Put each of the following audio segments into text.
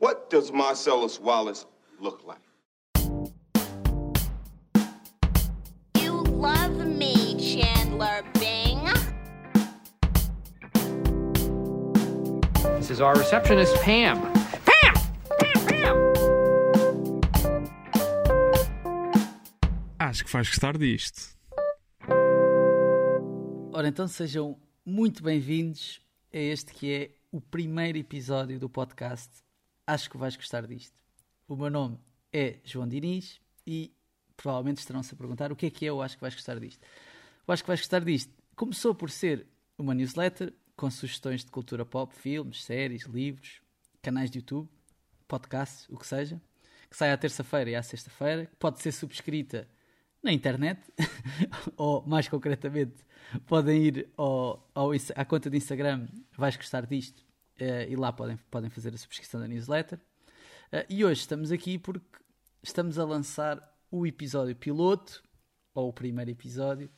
What does Marcellus Wallace look like? You love me, Chandler Bing. This is our receptionist, Pam. Pam! Pam! Pam! Acho que vais gostar disto. Ora, então sejam muito bem-vindos a este que é o primeiro episódio do podcast. Acho que vais gostar disto. O meu nome é João Diniz e provavelmente estarão-se a perguntar o que é que é o Acho que vais gostar disto. O Acho que vais gostar disto começou por ser uma newsletter com sugestões de cultura pop, filmes, séries, livros, canais de YouTube, podcasts, o que seja, que sai à terça-feira e à sexta-feira, que pode ser subscrita na internet, ou mais concretamente, podem ir ao, ao, à conta de Instagram, vais gostar disto, e lá podem, podem fazer a subscrição da newsletter. Uh, e hoje estamos aqui porque estamos a lançar o episódio piloto, ou o primeiro episódio,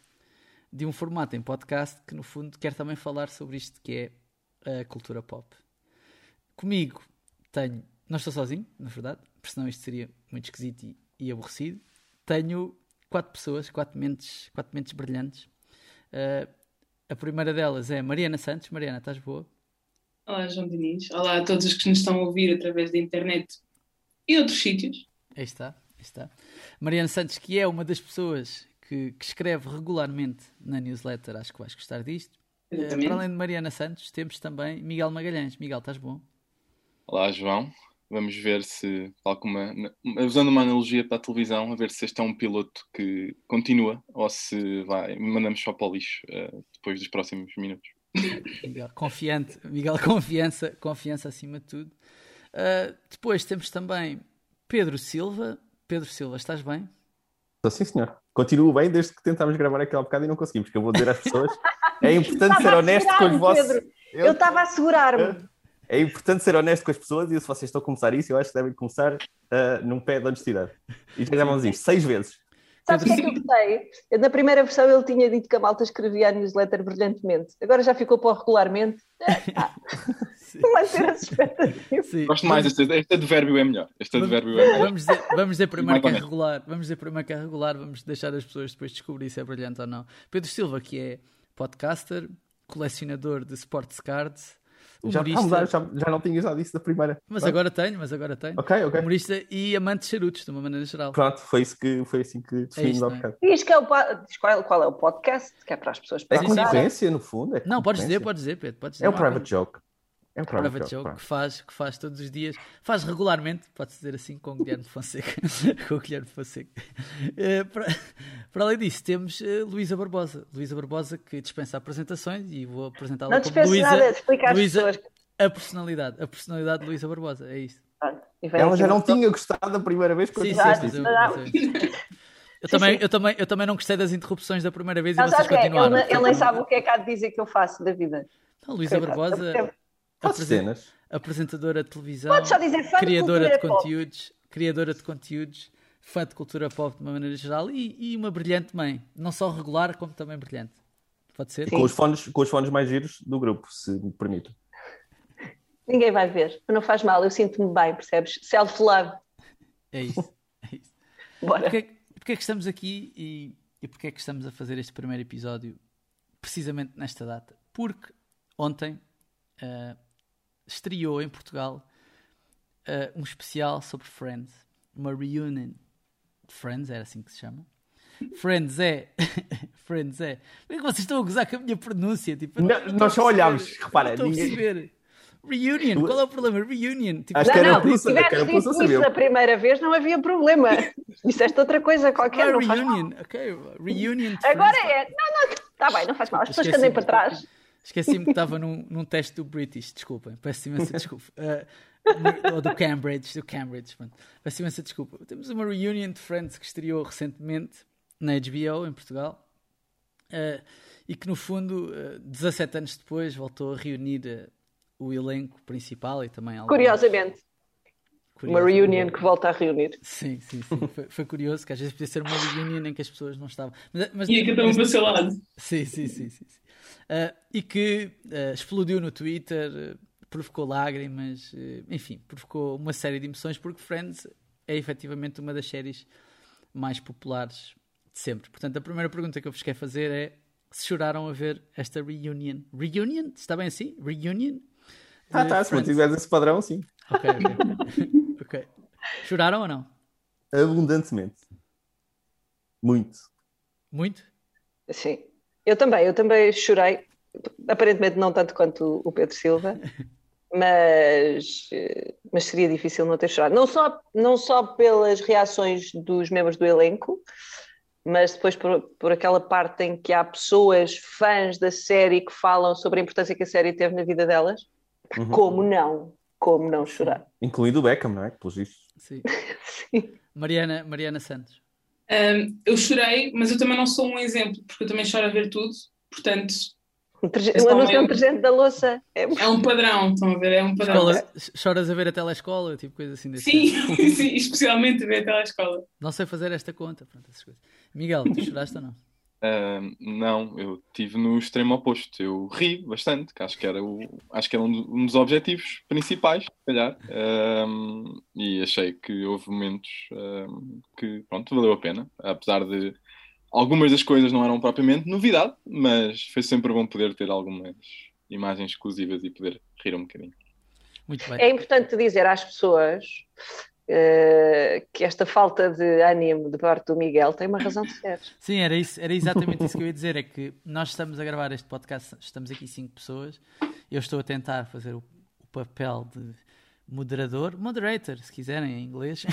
de um formato em podcast que, no fundo, quer também falar sobre isto que é a cultura pop. Comigo tenho, não estou sozinho, na verdade, porque senão isto seria muito esquisito e, e aborrecido. Tenho quatro pessoas, quatro mentes, quatro mentes brilhantes. Uh, a primeira delas é Mariana Santos. Mariana, estás boa? Olá, João Diniz. Olá a todos os que nos estão a ouvir através da internet e outros sítios. Aí está, aí está. Mariana Santos, que é uma das pessoas que, que escreve regularmente na newsletter, acho que vais gostar disto. Uh, para além de Mariana Santos, temos também Miguel Magalhães. Miguel, estás bom? Olá, João. Vamos ver se, tal como uma, usando uma analogia para a televisão, a ver se este é um piloto que continua ou se vai, mandamos só para o lixo uh, depois dos próximos minutos. Miguel, confiante, Miguel, confiança, confiança acima de tudo. Uh, depois temos também Pedro Silva. Pedro Silva, estás bem? Estou sim, senhor. Continuo bem desde que tentámos gravar aquele bocado e não conseguimos, que eu vou dizer às pessoas. É importante ser honesto com os vossos. Pedro. Eu estava a segurar-me é importante ser honesto com as pessoas e se vocês estão a começar isso, eu acho que devem começar uh, num pé de honestidade. E já vamos isto seis vezes. Sabes o que é que eu gostei? Na primeira versão ele tinha dito que a malta escrevia a newsletter brilhantemente. Agora já ficou para o regularmente. Ah, manter as expectativas. Gosto mais, este, este advérbio é melhor. Este advérbio é melhor. Vamos dizer, vamos dizer primeiro que é regular. Vamos dizer primeiro que é regular. Vamos deixar as pessoas depois descobrir se é brilhante ou não. Pedro Silva, que é podcaster, colecionador de sports cards, Humorista... Já, já, já não tinha usado isso da primeira. Mas agora tenho, mas agora tenho. Ok, ok. Humorista e amante de charutos, de uma maneira geral. Pronto, foi, isso que, foi assim que definimos é há bocado. Diz, que é o, diz qual, qual, é o podcast, que é para as pessoas É concorrência, no fundo. É não, podes dizer, podes dizer, Pedro. Podes dizer, é o private joke. É um private, private joke, joke que, faz, que faz todos os dias, faz regularmente, pode-se dizer assim, com o Guilherme Fonseca. com o Guilherme Fonseca. Para, para, além disso, temos uh, Luísa Barbosa. Luísa Barbosa que dispensa apresentações e vou apresentá-la como Luísa. Nada, explicar Luísa, pessoas a personalidade, a personalidade de Luísa Barbosa, é isso. Ela já não tinha gostado da primeira vez quando disseste isso. Eu, também, eu, também, eu também não gostei das interrupções da primeira vez e vocês continuaram. Ele, ele nem sabe o que é que há de dizer que eu faço da vida. Não, Luísa Barbosa, apresentadora de televisão, criadora de, de conteúdos, criadora de conteúdos, fã de cultura pop de uma maneira geral e, e, uma brilhante mãe, não só regular como também brilhante. Pode ser? Com os, fones, com os fones mais giros do grupo, se me permito. Ninguém vai ver, não faz mal, eu sinto-me bem, percebes? Self-love. É isso. É isso. Bora. Porquê, porquê é que estamos aqui e, e porquê é que estamos a fazer este primeiro episódio precisamente nesta data? Porque ontem uh, estreou em Portugal uh, um especial sobre Friends, uma reunion Friends, era assim que se chama. Friends é. Friends é. Por que vocês estão a gozar com a minha pronúncia? Tipo, não, não nós só olhámos, repara. Não ninguém... perceber. Reunion, qual é o problema? Reunion. Tipo, Acho que era não, não, se tivesse dito isso a primeira vez, não havia problema. Disseste outra coisa qualquer. Ah, reunion, ok. Reunion. Agora é. Não, não, está bem, não faz mal. As pessoas que andem para trás. Esqueci-me que estava num, num teste do British, desculpem, peço imensa desculpa. Uh, ou do Cambridge, do Cambridge, pronto. Peço imensa desculpa. Temos uma reunion de Friends que estreou recentemente na HBO, em Portugal, uh, e que no fundo, uh, 17 anos depois, voltou a reunir o elenco principal e também alguns... Curiosamente. Uma reunion que volta a reunir. Sim, sim, sim. Foi, foi, curioso que às vezes podia ser uma reunion em que as pessoas não estavam. Mas, mas, e cada um para o seu lado. Sim, sim, sim. sim, sim. Uh, e que uh, explodiu no Twitter, uh, provocou lágrimas, eh, enfim, provocou uma série de emoções, porque Friends é efetivamente uma das séries mais populares de sempre. Portanto, a primeira pergunta que eu vos quero fazer é se choraram a ver esta reunion. Reunion? Está bem assim? Reunion? Ah, de tá, se Friends. mantiveres esse padrão, sim. Ok, ok. Ok. Choraram ou não? Abundantemente. Muito. Muito? Sim. Eu também, eu também chorei. Aparentemente não tanto quanto o Pedro Silva, mas, mas seria difícil não ter chorado. Não só, não só pelas reações dos membros do elenco, mas depois por, por aquela parte em que há pessoas fãs da série que falam sobre a importância que a série teve na vida delas. Uhum. Como não? Como não chorar? Incluindo o Beckham, não é? Pelos vistos. Sim. Sim. Mariana, Mariana Santos. Um, eu chorei, mas eu também não sou um exemplo, porque eu também choro a ver tudo. Portanto, Um, um anúncio de um detergente da louça. É é um padrão, estão a ver? É um padrão. Escola, choras a ver a telescola, tipo coisa assim desse Sim, sim, especialmente a ver a telescola. Não sei fazer esta conta, pronto, essas coisas. Miguel, tu choraste ou não? Ah, não, eu estive no extremo oposto. Eu ri bastante, que acho que era, o, acho que era um, do- um dos objetivos principais, se calhar. Ahm, e achei que houve momentos ahm, que, pronto, valeu a pena. Apesar de algumas das coisas não eram propriamente novidade, mas foi sempre bom poder ter algumas imagens exclusivas e poder rir um bocadinho. Muito bem. É importante dizer às pessoas eh, que esta falta de ânimo de parte do Miguel tem uma razão de ser. Sim, era, isso, era exatamente isso que eu ia dizer. É que nós estamos a gravar este podcast, estamos aqui cinco pessoas. Eu estou a tentar fazer o, o papel de moderador, moderator, se quiserem, em inglês.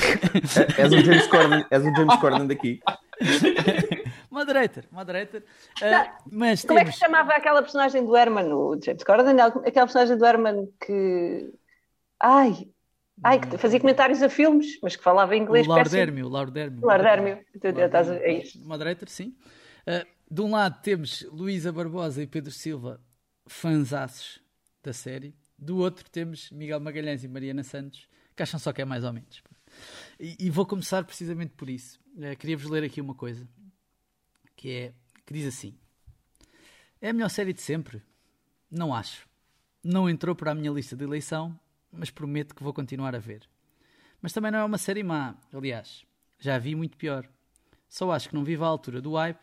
É- És o James Corden, és o James Corden daqui. moderator, moderator. Ah, mas Como é que temos. se chamava aquela personagem do Herman, o James Corden? Aquela personagem do Herman que. Ai, ai, que fazia comentários a filmes, mas que falava O inglês Lord. Hermio, o Lord Hermio. Lord Hermio. Estás a- É isso. Moderator, sim. Ah, de um lado temos Luísa Barbosa e Pedro Silva, fanzaços da série. Do outro temos Miguel Magalhães e Mariana Santos, que acham só que é mais ou menos. E, e vou começar precisamente por isso. Ah, Queria-vos ler aqui uma coisa que é que diz assim: É a melhor série de sempre? Não acho. Não entrou para a minha lista de eleição, mas prometo que vou continuar a ver. Mas também não é uma série má. Aliás, já vi muito pior. Só acho que não vivo à altura do hype,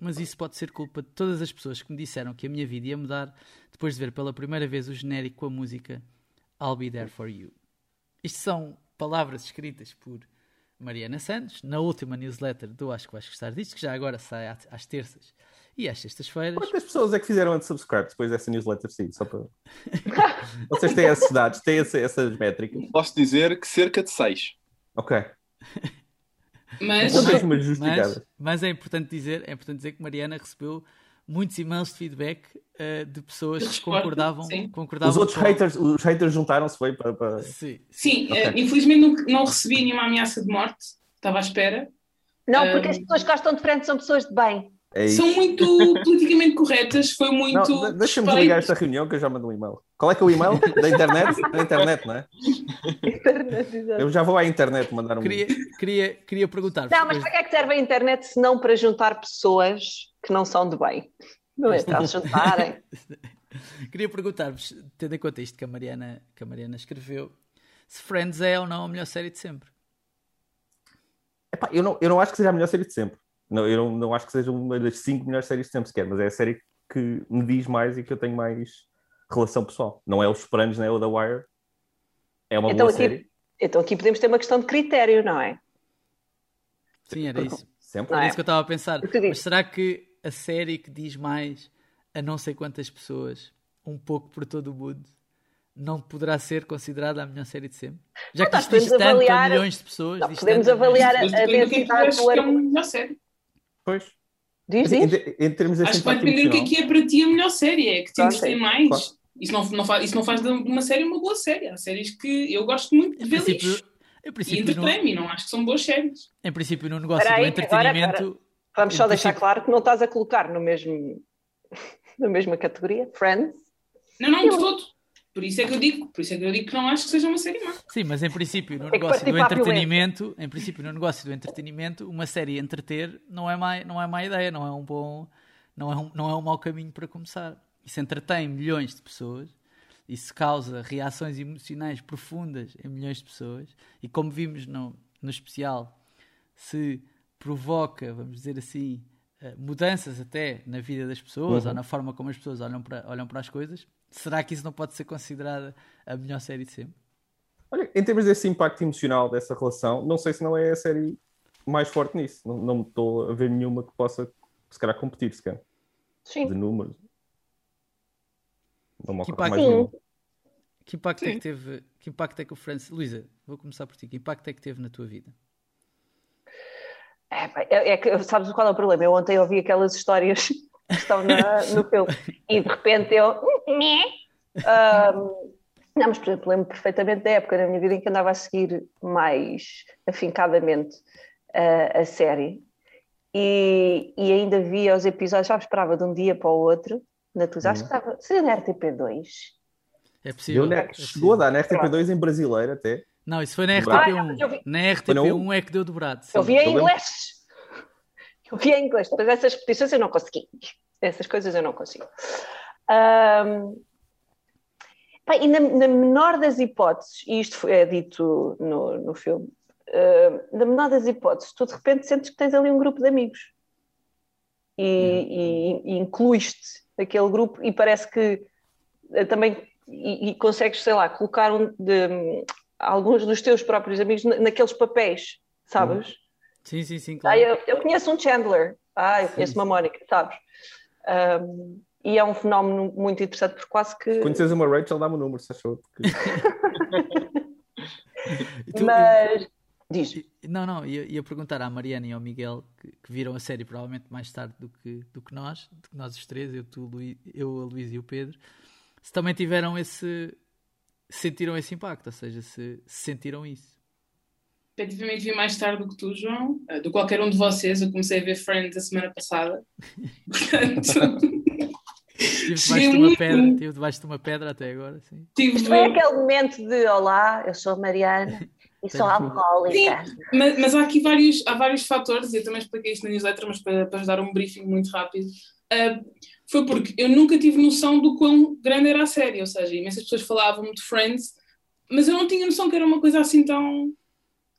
mas isso pode ser culpa de todas as pessoas que me disseram que a minha vida ia mudar depois de ver pela primeira vez o genérico com a música I'll Be There For You. Isto são palavras escritas por Mariana Santos na última newsletter do Acho que vais gostar disto, que já agora sai às- terças e às sextas-feiras. Quantas pessoas é que fizeram unsubscribe depois dessa newsletter sair? Só para... Vocês têm esses dados, têm esse- essas métricas. Posso dizer que cerca de seis. Ok. Mas Mas, justificadas. mas é importante dizer, é importante dizer que Mariana recebeu muitos e-mails de feedback eh, de pessoas que concordavam, sim. concordavam Os outros com- haters, os haters juntaram-se foi para, para... Sim, sim, Ok. eh, infelizmente não, não recebi nenhuma ameaça de morte. Estava à espera. Não, porque Um, as pessoas que gostam de frente são pessoas de bem. É. São muito politicamente corretas. Foi muito. Deixa-me desligar esta reunião que eu já mando um e-mail. Qual é que é o e-mail? Da internet? Da internet, não é? Eu já vou à internet mandar um. queria, queria, queria perguntar-vos. Não, mas para que é que serve a internet se não para juntar pessoas que não são de bem? Não é? Para se juntarem. Queria perguntar-vos, tendo em conta isto que a, Mariana, que a Mariana escreveu, se Friends é ou não a melhor série de sempre. Epá, eu, não, eu não acho que seja a melhor série de sempre. Não, eu não, não acho que seja uma das cinco melhores séries de sempre sequer, mas é a série que me diz mais e que eu tenho mais relação pessoal. Não é os Sopranos nem é o The Wire. É uma Então boa aqui, série. então aqui podemos ter uma questão de critério, não é? Sim, era isso. Sempre. Não Era é? isso que eu estava a pensar. Mas será que a série que diz mais a não sei quantas pessoas, um pouco por todo o mundo, não poderá ser considerada a melhor série de sempre? Já que isto diz podemos tanto avaliar- a milhões de pessoas. Não, podemos a de avaliar a que é densidade do que é a argumento. melhor série. Pois. Diz, diz. em- em termos desse Acho que vai depender do que é que é para ti a melhor série. É que te Claro, entretém sim, mais. claro. Isso, não, não faz, isso não faz de uma série uma boa série. Há séries que eu gosto muito de ver lixo. em E princípio, no, entretém-me. e Não acho que são boas séries. em princípio, no negócio Espera do aí, agora, entretenimento. Vamos só em deixar claro que não estás a colocar no mesmo, na mesma categoria, Friends. Não, não, de todo. Por isso é que eu digo, por isso é que eu digo que não acho que seja uma série má. Sim, mas em princípio, no que negócio do entretenimento, em princípio, no negócio do entretenimento, uma série entreter não é má, não é má ideia, não é um bom, não é um, não é um mau caminho para começar. Isso entretém milhões de pessoas. isso causa reações emocionais profundas em milhões de pessoas, e como vimos no, no especial, se provoca, vamos dizer assim, eh, mudanças até na vida das pessoas Uhum. ou na forma como as pessoas olham para, olham para as coisas, será que isso não pode ser considerada a melhor série de sempre? Olha, em termos desse impacto emocional dessa relação, não sei se não é a série mais forte nisso. Não, não estou a ver nenhuma que possa, se calhar, competir, se calhar, Sim. de números. Não me Que ocorre impacto, mais nenhuma. que impacto é que teve? Que impacto é que o Francis. Luísa, vou começar por ti. Que impacto é que teve na tua vida? É, é, é que sabes qual é o problema? Eu ontem ouvi aquelas histórias que estão na- no filme e de repente eu. Não, mas por exemplo, lembro perfeitamente da época na minha vida em que andava a seguir mais afincadamente ah, a série e, e ainda via os episódios, já esperava de um dia para o outro na televisão. Acho que estava. Seria na RTP2. É possível. Deu é na- possível. chegou a dar na RTP2 em brasileiro até. Não, isso foi na Dobrado. RTP1. Ah, vi- Na Foi na RTP1 é que deu dobrado. sim. Eu via em inglês. Eu via em inglês. Depois essas repetições eu não consegui. Essas coisas eu não consigo. Pá, e na, na menor das hipóteses, e isto foi- é dito no, no filme, ahm, na menor das hipóteses, tu de repente sentes que tens ali um grupo de amigos e, e- e incluíste aquele grupo e parece que eh, também e, e consegues, sei lá, colocar um de- alguns dos teus próprios amigos na- naqueles papéis, sabes? Sim, sim, sim, Ah, claro. eu, eu conheço um Chandler, ah, eu conheço uma Mónica, sabes? Um, e é um fenómeno muito interessante porque quase que. Conheces uma Rachel, dá-me o número, se achou. Que... E tu- Mas. Diz. Não, não, ia, ia perguntar à Mariana e ao Miguel, que, que viram a série provavelmente mais tarde do que, do que nós, do que nós os três, eu, tu, Luí- eu, a Luís e o Pedro, se também tiveram esse. Sentiram esse impacto, ou seja, se, se sentiram isso. Efetivamente vi mais tarde do que tu, João, eh, do qualquer um de vocês. Eu comecei a ver Friends a semana passada. Portanto, Estive debaixo de uma pedra, estive debaixo de uma pedra até agora, sim. tive. Isto foi aquele momento de Olá, eu sou a Mariana e sou alcoólica. Mas, mas há aqui vários, há vários fatores, e eu também expliquei isto na newsletter, mas para, para vos dar um briefing muito rápido. Ah, foi porque eu nunca tive noção do quão grande era a série, ou seja, imensas pessoas falavam de Friends, mas eu não tinha noção que era uma coisa assim tão,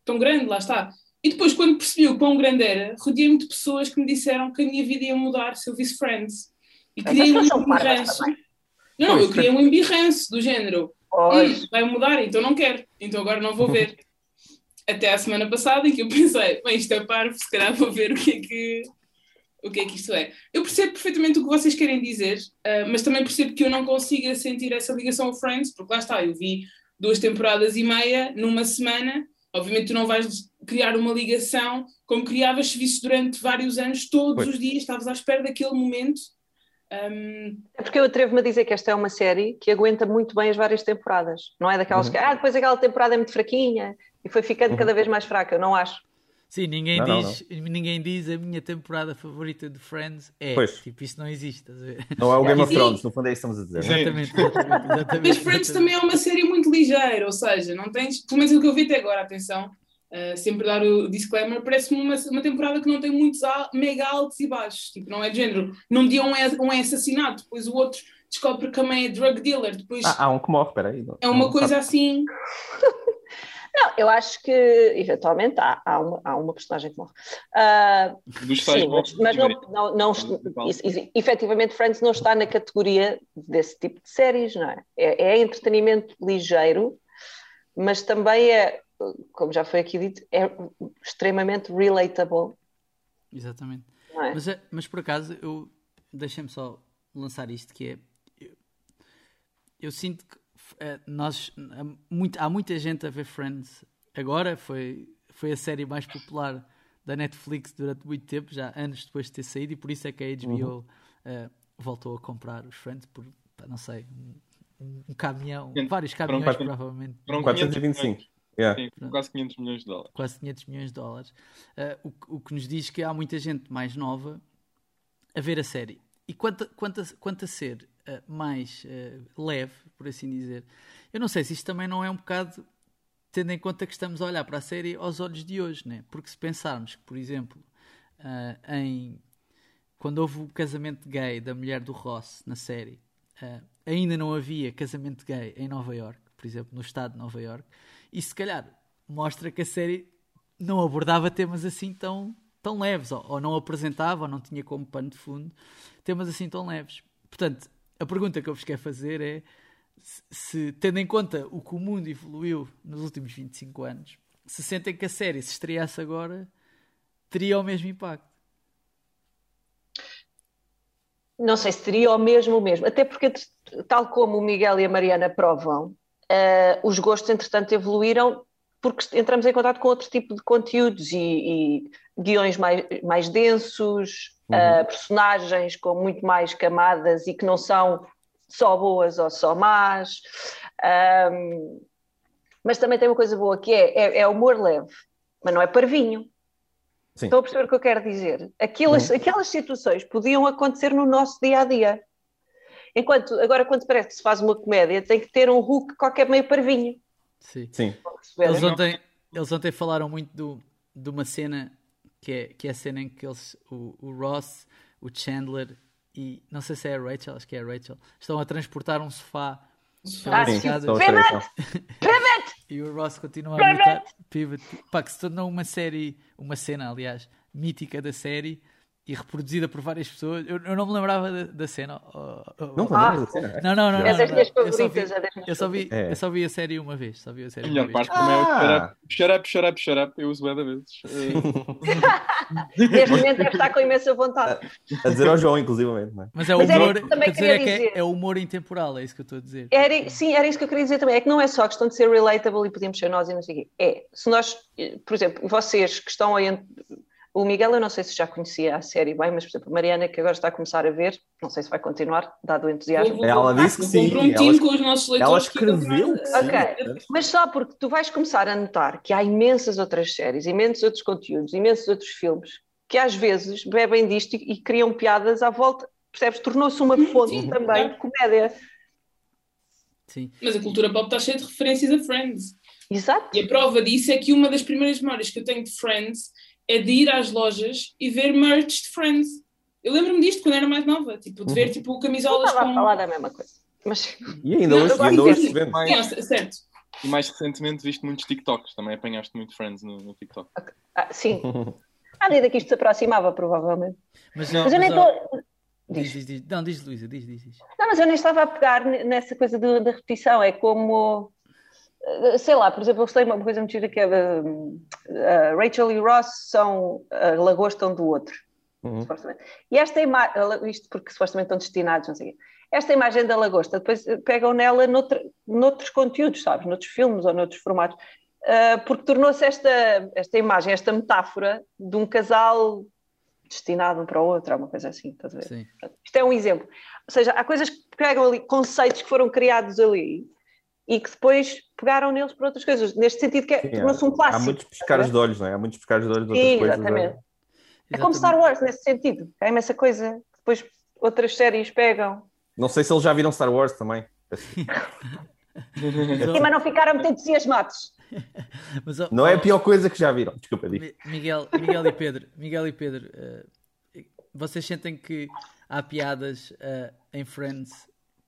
tão grande, lá está. E depois, quando percebi o quão grande era, rodeei-me de pessoas que me disseram que a minha vida ia mudar se eu visse Friends. E criei um embirranço. Não, não, eu criei um embirranço do género. Hum, vai mudar, então não quero. Então agora não vou ver. Até à semana passada em que eu pensei, bem, isto é parvo, se calhar vou ver o que é que, o que, é que isto é. Eu percebo perfeitamente o que vocês querem dizer, ah, mas também percebo que eu não consiga sentir essa ligação ao Friends, porque lá está, eu vi duas temporadas e meia numa semana. Obviamente tu não vais criar uma ligação como criavas se visse durante vários anos, todos Pois. os dias, estavas à espera daquele momento. Ahm, É porque eu atrevo-me a dizer que esta é uma série que aguenta muito bem as várias temporadas. Não é daquelas Uhum. que, ah, depois aquela temporada é muito fraquinha e foi ficando Uhum. cada vez mais fraca. Eu não acho. Sim, ninguém, Não, não, diz, ninguém diz a minha temporada favorita de Friends é. Pois. Tipo, isso não existe, estás a ver? Não é o Game of. Thrones, no fundo é isso que estamos a dizer. Sim. Exatamente, exatamente, exatamente. Mas Friends também é uma série muito ligeira, ou seja, não tens, pelo menos o que eu vi até agora, atenção, uh, sempre dar o disclaimer, parece-me uma, uma temporada que não tem muitos al- mega altos e baixos, tipo, não é de género, num dia um é, um é assassinado, depois o outro descobre que também é drug dealer, depois Ah, há um que morre, peraí. não- é uma não coisa sabe. assim, Não, eu acho que eventualmente há, há, uma, há uma personagem que morre. Ah, Dos sim, mas, mas não, não, não, Principal. isso- isso- efetivamente Friends não está na categoria desse tipo de séries, não é? É, é entretenimento ligeiro, mas também é, como já foi aqui dito, é extremamente relatable, Exatamente. não é? Mas, é- mas por acaso, eu deixem-me só lançar isto que é. Eu, eu sinto que eh, nós há, muito- há muita gente a ver Friends agora, foi, foi a série mais popular da Netflix durante muito tempo, já anos depois de ter saído, e por isso é que a HBO eh, voltou a comprar os Friends por, pá, não sei, um, um caminhão, Sim, vários caminhões quatro- provavelmente. Foram 500 425. milhões. Yeah. Sim, quase 500 milhões de dólares. quase 500 milhões de dólares, eh, o, que- o que nos diz que há muita gente mais nova a ver a série. E quanto, quanto, a, quanto a ser eh, mais eh, leve, por assim dizer, eu não sei se isto também não é um bocado tendo em conta que estamos a olhar para a série aos olhos de hoje, né? porque se pensarmos que, por exemplo, eh, em quando houve o casamento gay da mulher do Ross na série, ainda não havia casamento gay em Nova York, por exemplo, no estado de Nova York, e se calhar mostra que a série não abordava temas assim tão, tão leves, ou não apresentava, ou não tinha como pano de fundo temas assim tão leves. Portanto, a pergunta que eu vos quero fazer é se, tendo em conta o que o mundo evoluiu nos últimos 25 anos, se sentem que a série, se estreasse agora, teria o mesmo impacto. Não sei se teria o mesmo mesmo, até porque, tal como o Miguel e a Mariana provam, uh, os gostos, entretanto, evoluíram porque entramos em contato com outro tipo de conteúdos e, e guiões mais, mais densos, uhum. uh, personagens com muito mais camadas e que não são só boas ou só más. Um, mas também tem uma coisa boa que é, é, é humor leve, mas não é parvinho. Sim. Estão a perceber o que eu quero dizer? Aquelas, uhum. aquelas situações podiam acontecer no nosso dia a dia. Enquanto, agora, quando parece que se faz uma comédia, tem que ter um hook qualquer meio parvinho. Sim. Sim. Eles, ontem, eles ontem falaram muito do, de uma cena que é, que é a cena em que eles, o, o Ross, o Chandler e não sei se é a Rachel, acho que é a Rachel, estão a transportar um sofá ah, sim, Pivot! Pivot! E o Ross continua a gritar Pivot. Pá, que se tornou uma série, uma cena, aliás, mítica da série e reproduzida por várias pessoas. Eu, eu não me lembrava da, da cena. Oh, oh, não, ah, da cena. Não, não, não. É das minhas favoritas. Eu só vi, eu só vi a série uma vez. Só vi a série a melhor parte também é o shut up, shut up, shut up. Eu uso bué da vezes. Neste momento deve estar com imensa vontade. A dizer ao João, inclusivamente. Não é? Mas é o humor, dizer, é, que é, é humor intemporal, é isso que eu estou a dizer. Era, sim, era isso que eu queria dizer também. É que não é só questão de ser relatable e podemos ser nós e não sei o quê. É, se nós, por exemplo, vocês que estão aí o Miguel, eu não sei se já conhecia a série bem, mas, por exemplo, a Mariana, que agora está a começar a ver, não sei se vai continuar, dado o entusiasmo. Ela disse que sim. Ela, com os nossos leitores ela escreveu. Ok, mas só porque tu vais começar a notar que há imensas outras séries, imensos outros conteúdos, imensos outros filmes, que às vezes bebem disto e, e criam piadas à volta, percebes? Tornou-se uma fonte sim, também de comédia. Sim. Mas a cultura pop está cheia de referências a Friends. Exato. E a prova disso é que uma das primeiras memórias que eu tenho de Friends é de ir às lojas e ver merch de Friends. Eu lembro-me disto quando era mais nova, tipo, de ver tipo, camisolas com... Estava a falar da mesma coisa. Mas... E ainda hoje, ainda hoje se vê mais... certo. E mais recentemente viste muitos TikToks, também apanhaste muito Friends no, no TikTok. Ah, sim. À medida que isto se aproximava, provavelmente. Mas, não, mas eu nem estou... Diz, diz, diz. Não, diz Luísa, diz, diz, diz. Não, mas eu nem estava a pegar nessa coisa da repetição. É como sei lá, por exemplo, eu gostei uma coisa muito gira que é uh, Rachel e Ross são uh, lagosta um do outro. Uhum. E esta imagem, isto porque supostamente estão destinados, não sei quê. Esta imagem da lagosta, depois pegam nela noutra, noutros conteúdos, sabes? Noutros filmes ou noutros formatos. Uh, porque tornou-se esta, esta imagem, esta metáfora de um casal destinado um para o outro, uma coisa assim, estás a ver? Sim. Isto é um exemplo. Ou seja, há coisas que pegam ali, conceitos que foram criados ali e que depois pegaram neles para outras coisas, neste sentido que é, tornou-se um clássico. Há muitos pescares de olhos, não é? Há muitos pescares de olhos de outras Sim, coisas. Exatamente. É. é como Star Wars nesse sentido, há imensa coisa que depois outras séries pegam. Não sei se eles já viram Star Wars também. Sim, mas não ficaram muito entusiasmados. Mas, oh, não é a pior coisa que já viram. Desculpa, digo. Miguel, Miguel e Pedro, Miguel e Pedro, uh, vocês sentem que há piadas uh, em Friends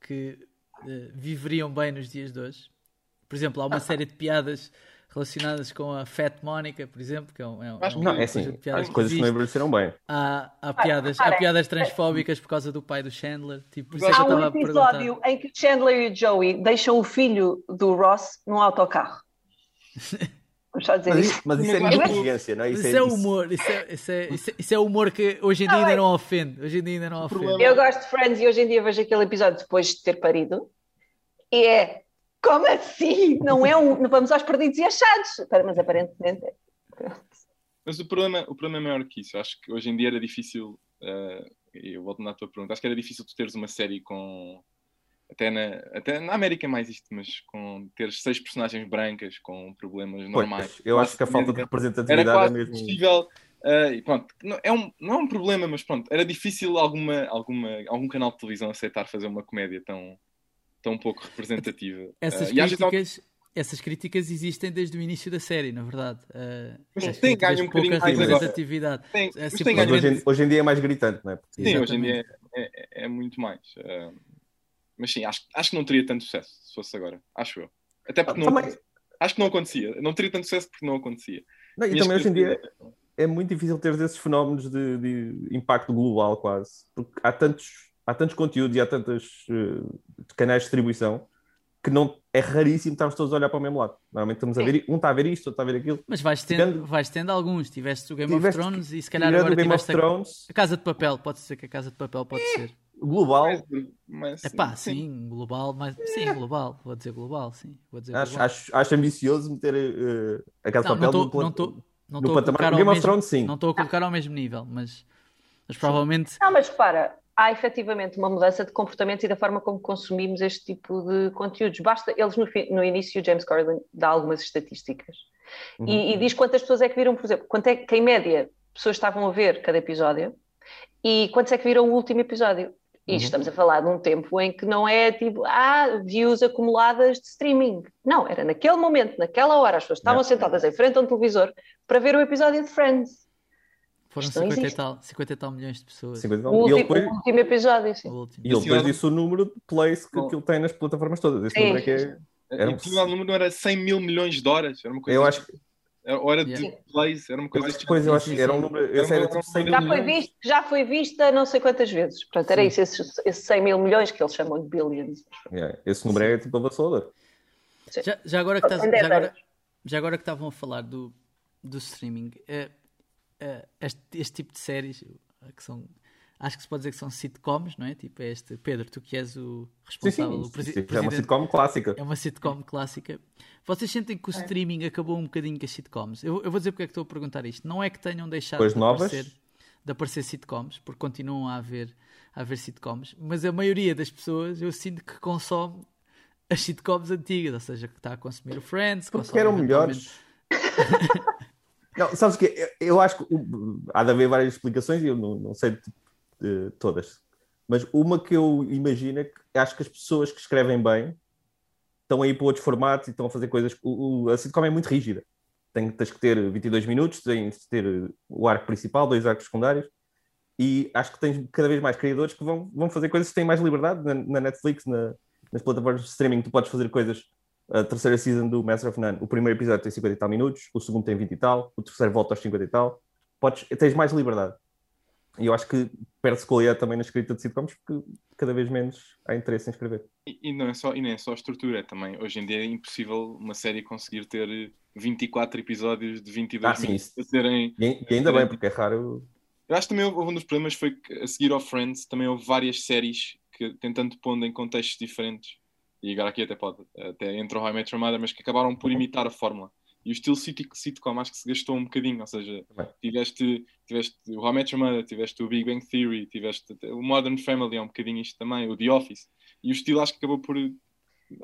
que uh, viveriam bem nos dias de hoje. Por exemplo, há uma série de piadas relacionadas com a Fat Mónica, por exemplo, que é um, é um, não, é assim, piadas coisas que não envelheceram bem. Há, há piadas, há piadas transfóbicas por causa do pai do Chandler. Tipo, há um episódio em que Chandler e Joey deixam o filho do Ross num autocarro. Vamos dizer mas, isso. Mas isso é inteligência, não é? Isso, isso é, é humor, isso é, isso, é, isso, é, é humor que hoje em dia ainda não ofende. Hoje em dia ainda não ofende. Eu gosto de Friends e hoje em dia vejo aquele episódio depois de ter parido e é como assim? Não é um. Não vamos aos perdidos e achados. Mas aparentemente. É. Mas o problema, o problema é maior que isso. Acho que hoje em dia era difícil. Uh, eu volto na tua pergunta. Acho que era difícil tu teres uma série com. Até na, até na América é mais isto, mas com ter seis personagens brancas com problemas normais. Pois, eu acho que a falta de representatividade era quase é mesmo. Possível, uh, e pronto, não, é um, não é um problema, mas pronto, era difícil alguma, alguma, algum canal de televisão aceitar fazer uma comédia tão, tão pouco representativa. Essas, uh, críticas, essas críticas existem desde o início da série, na verdade. Uh, mas tem ganho um bocadinho mais representatividade. Tem, é simplesmente... hoje, em, hoje, em, dia é mais gritante, não é? Porque Sim, hoje em dia é, é, é muito mais. Uh, mas sim, acho, acho que não teria tanto sucesso se fosse agora. Acho eu. Até porque não. Também- Acho que não acontecia. Não teria tanto sucesso porque não acontecia. Não, e também hoje em dia é muito difícil ter esses fenómenos de, de impacto global quase, porque há tantos, há tantos conteúdos e há tantos eh, canais de distribuição que não é raríssimo estarmos todos a olhar para o mesmo lado. Normalmente estamos a ver, um está a ver isto, outro está a ver aquilo. Mas vais tendo, Tivendo- vais tendo alguns. Tiveste o Game Tiveste- of Thrones e se calhar Tirando agora o Game of tiveste a, Thrones, a Casa de Papel. Pode ser que a Casa de Papel pode ser. Global, Mas, mas, É pá, sim, global, mas sim, global. Vou dizer global, sim. Vou dizer acho, global. acho, acho ambicioso meter eh, a Casa Não, de não Papel estou não pla- tô, não no tô a patamar- colocar ao Game of mesmo, Thrones, sim. não estou a colocar ao mesmo nível, mas, mas provavelmente Não, mas repara, há efetivamente uma mudança de comportamento e da forma como consumimos este tipo de conteúdos. Basta, eles no, no início, James Corden dá algumas estatísticas Uhum. e, e diz quantas pessoas é que viram, por exemplo, quanto é que em média pessoas estavam a ver cada episódio e quantos é que viram o último episódio. E Uhum. estamos a falar de um tempo em que não é tipo, ah, views acumuladas de streaming. Não, era naquele momento, naquela hora, as pessoas estavam Yeah. sentadas em frente a um televisor para ver o episódio de Friends. foram Isto não 50 e, tal, 50 e tal milhões de pessoas. 50 e tal. O E ele último, depois, o último episódio, sim. O último. e ele depois disse o número de plays que, que ele tem nas plataformas todas. Esse Sim. número é que é. Era E o número não era 100 mil milhões de horas. Era uma coisa Eu acho que Era de Yeah. plays, era uma coisa deste depois eu acho que era um número. Era era tipo 100 Já foi, visto, já foi vista não sei quantas vezes. Portanto, era Sim. isso, esses, esses 100 mil milhões que eles chamam de billions. Yeah, Esse número é tipo avassalador. Já, já agora que estás- Em dez já agora, já agora que estavam a falar do, do streaming, eh, eh, este, este tipo de séries eh, que são acho que se pode dizer que são sitcoms, não é? Tipo, é este Pedro, tu que és o Sim, responsável, sim. o presi- sim, É uma sitcom clássica. É uma sitcom clássica. Vocês sentem que o streaming acabou um bocadinho com as sitcoms? Eu, eu vou dizer porque é que estou a perguntar isto. Não é que tenham deixado Pois de novas? aparecer, de aparecer sitcoms, porque continuam a haver, a haver sitcoms, mas a maioria das pessoas eu sinto que consome as sitcoms antigas, ou seja, que está a consumir o Friends, Porque consome eram melhores. não, sabes o que eu, eu acho que há de haver várias explicações e eu não, não sei de todas. Mas uma que eu imagino é que acho que as pessoas que escrevem bem estão aí para outros formatos e estão a fazer coisas. O, o- a sitcom é muito rígida. Tem, tens que ter 22 minutos, tens de ter o arco principal, dois arcos secundários. E acho que tens cada vez mais criadores que vão, vão fazer coisas que têm mais liberdade na, na Netflix, na- nas plataformas de streaming. Tu podes fazer coisas a terceira season do Master of None, o primeiro episódio tem 50 e tal minutos, o segundo tem 20 e tal, o terceiro volta aos 50 e tal. Podes, tens mais liberdade. E eu acho que perde-se qualidade também na escrita de sitcoms porque cada vez menos há interesse em escrever. E, e não é só, e nem é só a estrutura, é também. Hoje em dia é impossível uma série conseguir ter 24 episódios de 22 Ah, sim, minutos isso. a serem. E, e ainda bem, porque é raro. Eu acho que também houve um dos problemas foi que a seguir ao Friends também houve várias séries que tentando pondo em contextos diferentes e agora aqui até pode, até entra o High Met Your Mother, mas que acabaram por imitar a fórmula. E o estilo sit- sitcom acho que se gastou um bocadinho, ou seja, Bem. tiveste, tiveste o How I Met Your Mother, tiveste o Big Bang Theory, tiveste até o Modern Family, é um bocadinho isto também, o The Office. E o estilo acho que acabou por...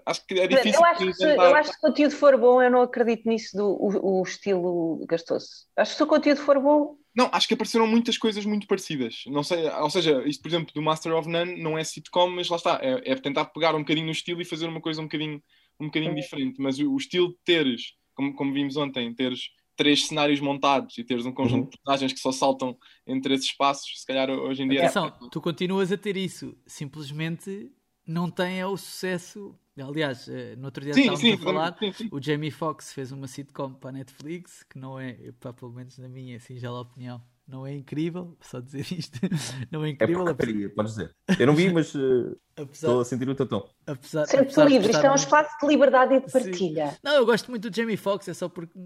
Acho que é difícil Eu acho, que se, tentar- eu acho que se o conteúdo for bom, eu não acredito nisso do o, o estilo gastou-se. Acho que se o conteúdo for bom, Não, acho que apareceram muitas coisas muito parecidas. Não sei, ou seja, isto, por exemplo, do Master of None não é sitcom, mas lá está, é, é tentar pegar um bocadinho no estilo e fazer uma coisa um bocadinho, um bocadinho diferente. Mas o, o estilo de teres, como, como vimos ontem, teres três cenários montados e teres um conjunto Uhum. de personagens que só saltam entre esses espaços, se calhar hoje em dia. Atenção, tu continuas a ter isso, simplesmente não tem é o sucesso. Aliás, eh, no outro dia Sim, estávamos sim, a falar, sim, sim. o Jamie Foxx fez uma sitcom para a Netflix, que não é, pá, pelo menos na minha singela opinião, não é incrível, só dizer isto, não é É incrível, porcaria, podes dizer. Eu não vi, mas apesar, estou a sentir o teu tom. apesar, sente-se apesar livre. Isto é um espaço de liberdade e de Sim. partilha. Não, eu gosto muito do Jamie Foxx, é só porque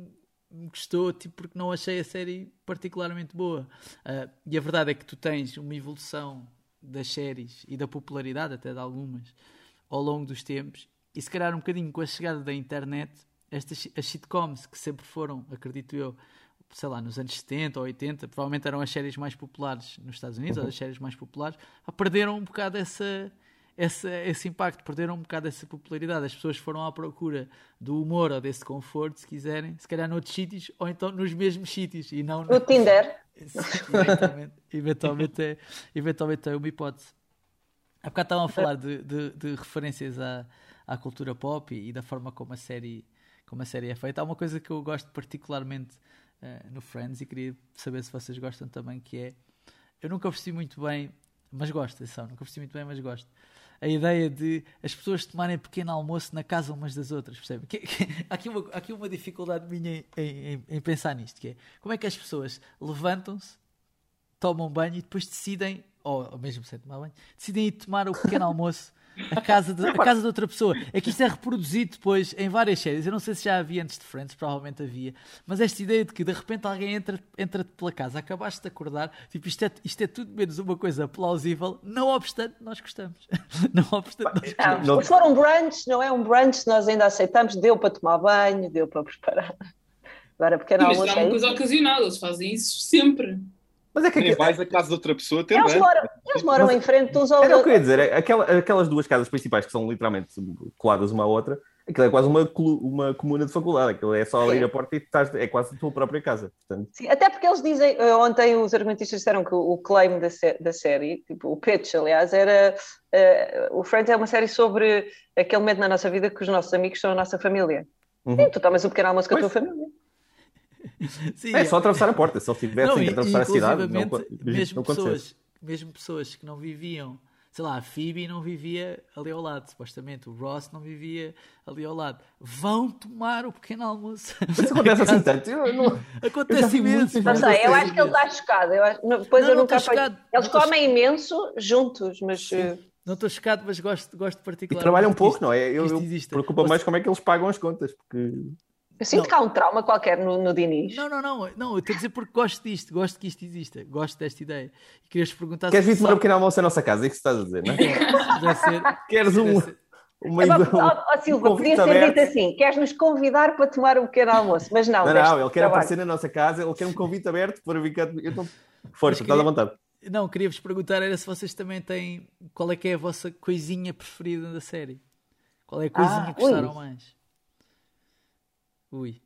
me gostou, tipo, porque não achei a série particularmente boa. Ah, e a verdade é que tu tens uma evolução das séries e da popularidade, até de algumas, ao longo dos tempos, e se calhar um bocadinho com a chegada da internet, estas as sitcoms que sempre foram, acredito eu, sei lá, nos anos 70 ou 80, provavelmente eram as séries mais populares nos Estados Unidos, ou as séries mais populares, ah, perderam um bocado essa, essa, esse impacto, perderam um bocado essa popularidade. As pessoas foram à procura do humor ou desse conforto, se quiserem, se calhar noutros sítios, ou então nos mesmos sítios, e não No Tinder, Sim, eventualmente, eventualmente, é, eventualmente é uma hipótese. Há bocado estavam a falar de, de- de referências à, à cultura pop e, e da forma como a, série, como a série é feita. Há uma coisa que eu gosto particularmente eh, no Friends e queria saber se vocês gostam também, que é... Eu nunca percebi muito bem, mas gosto, atenção, nunca percebi muito bem, mas gosto. a ideia de as pessoas tomarem pequeno almoço na casa umas das outras, percebe? Que- que- há, aqui uma, há aqui uma dificuldade minha em, em- em- em pensar nisto, que é como é que as pessoas levantam-se, tomam banho e depois decidem, ou, ou mesmo sem tomar banho, decidem ir tomar o pequeno almoço a casa, de, a casa de outra pessoa. É que isto é reproduzido depois em várias séries. Eu não sei se já havia antes de Friends, provavelmente havia, mas esta ideia de que de repente alguém entra, entra pela casa, acabaste de acordar, tipo, isto é, isto é tudo menos uma coisa plausível, não obstante nós gostamos. Não obstante nós Não, gostamos. Não- se for um brunch, não é um brunch, nós ainda aceitamos, deu para tomar banho, deu para preparar. Agora, pequeno Mas almoço será é uma coisa ocasional, eles fazem isso sempre. Mas é que aqui- vais à casa de outra pessoa ter Eles moram, eles moram Mas- em frente uns aos Era o que eu ia outros. dizer, é aquela- aquelas duas casas principais que são literalmente coladas uma à outra, aquilo é quase uma, uma comuna de faculdade, aquilo é só abrir a porta e estás, é quase a tua própria casa. Portanto, Sim, até porque eles dizem, eh, ontem os argumentistas disseram que o, claim da, sé- da série, tipo, o pitch, aliás, era eh, o Friends é uma série sobre aquele momento na nossa vida que os nossos amigos são a nossa família. Uhum. Sim, tu tomas um pequeno almoço com a tua Pois. família. Sim, é só atravessar a porta, se eles tivessem Não, que e- atravessar a cidade, não, não mesmo, acontecesse. pessoas, mesmo pessoas que não viviam, sei lá, a Phoebe não vivia ali ao lado, supostamente, o Ross não vivia ali ao lado, vão tomar o pequeno almoço. Mas isso acontece assim tanto. Eu não... Eu Acontece vi imenso. Não eu eu acho que ele está chocado. Eu acho- não, Depois Não, eu não nunca chocado. Eles Não comem imenso juntos, mas eh, Não estou chocado, mas gosto, gosto E particularmente. trabalham um pouco, isto- não é? Eu, eu preocupa mais como é que eles pagam as contas, porque eu sinto Não. que há um trauma qualquer no, no Diniz. Não, não, não, não, eu estou a dizer porque gosto disto, gosto que isto exista, gosto desta ideia. E querias perguntar queres vir tomar um pequeno almoço à nossa casa, é isso que estás a dizer, não é? ser- Queres um, ser- uma É, ó, ó, um Silva, convite podia ser aberto? dito assim: queres nos convidar para tomar um pequeno almoço? Mas não, Não, não, ele quer trabalho. aparecer na nossa casa, ele quer um convite aberto para vir cá. Eu estou... Força, Mas estás à queria- vontade. Não, queria-vos perguntar era se vocês também têm qual é que é a vossa coisinha preferida da série. Qual é a coisinha Ah, que gostaram ui. mais? Ui.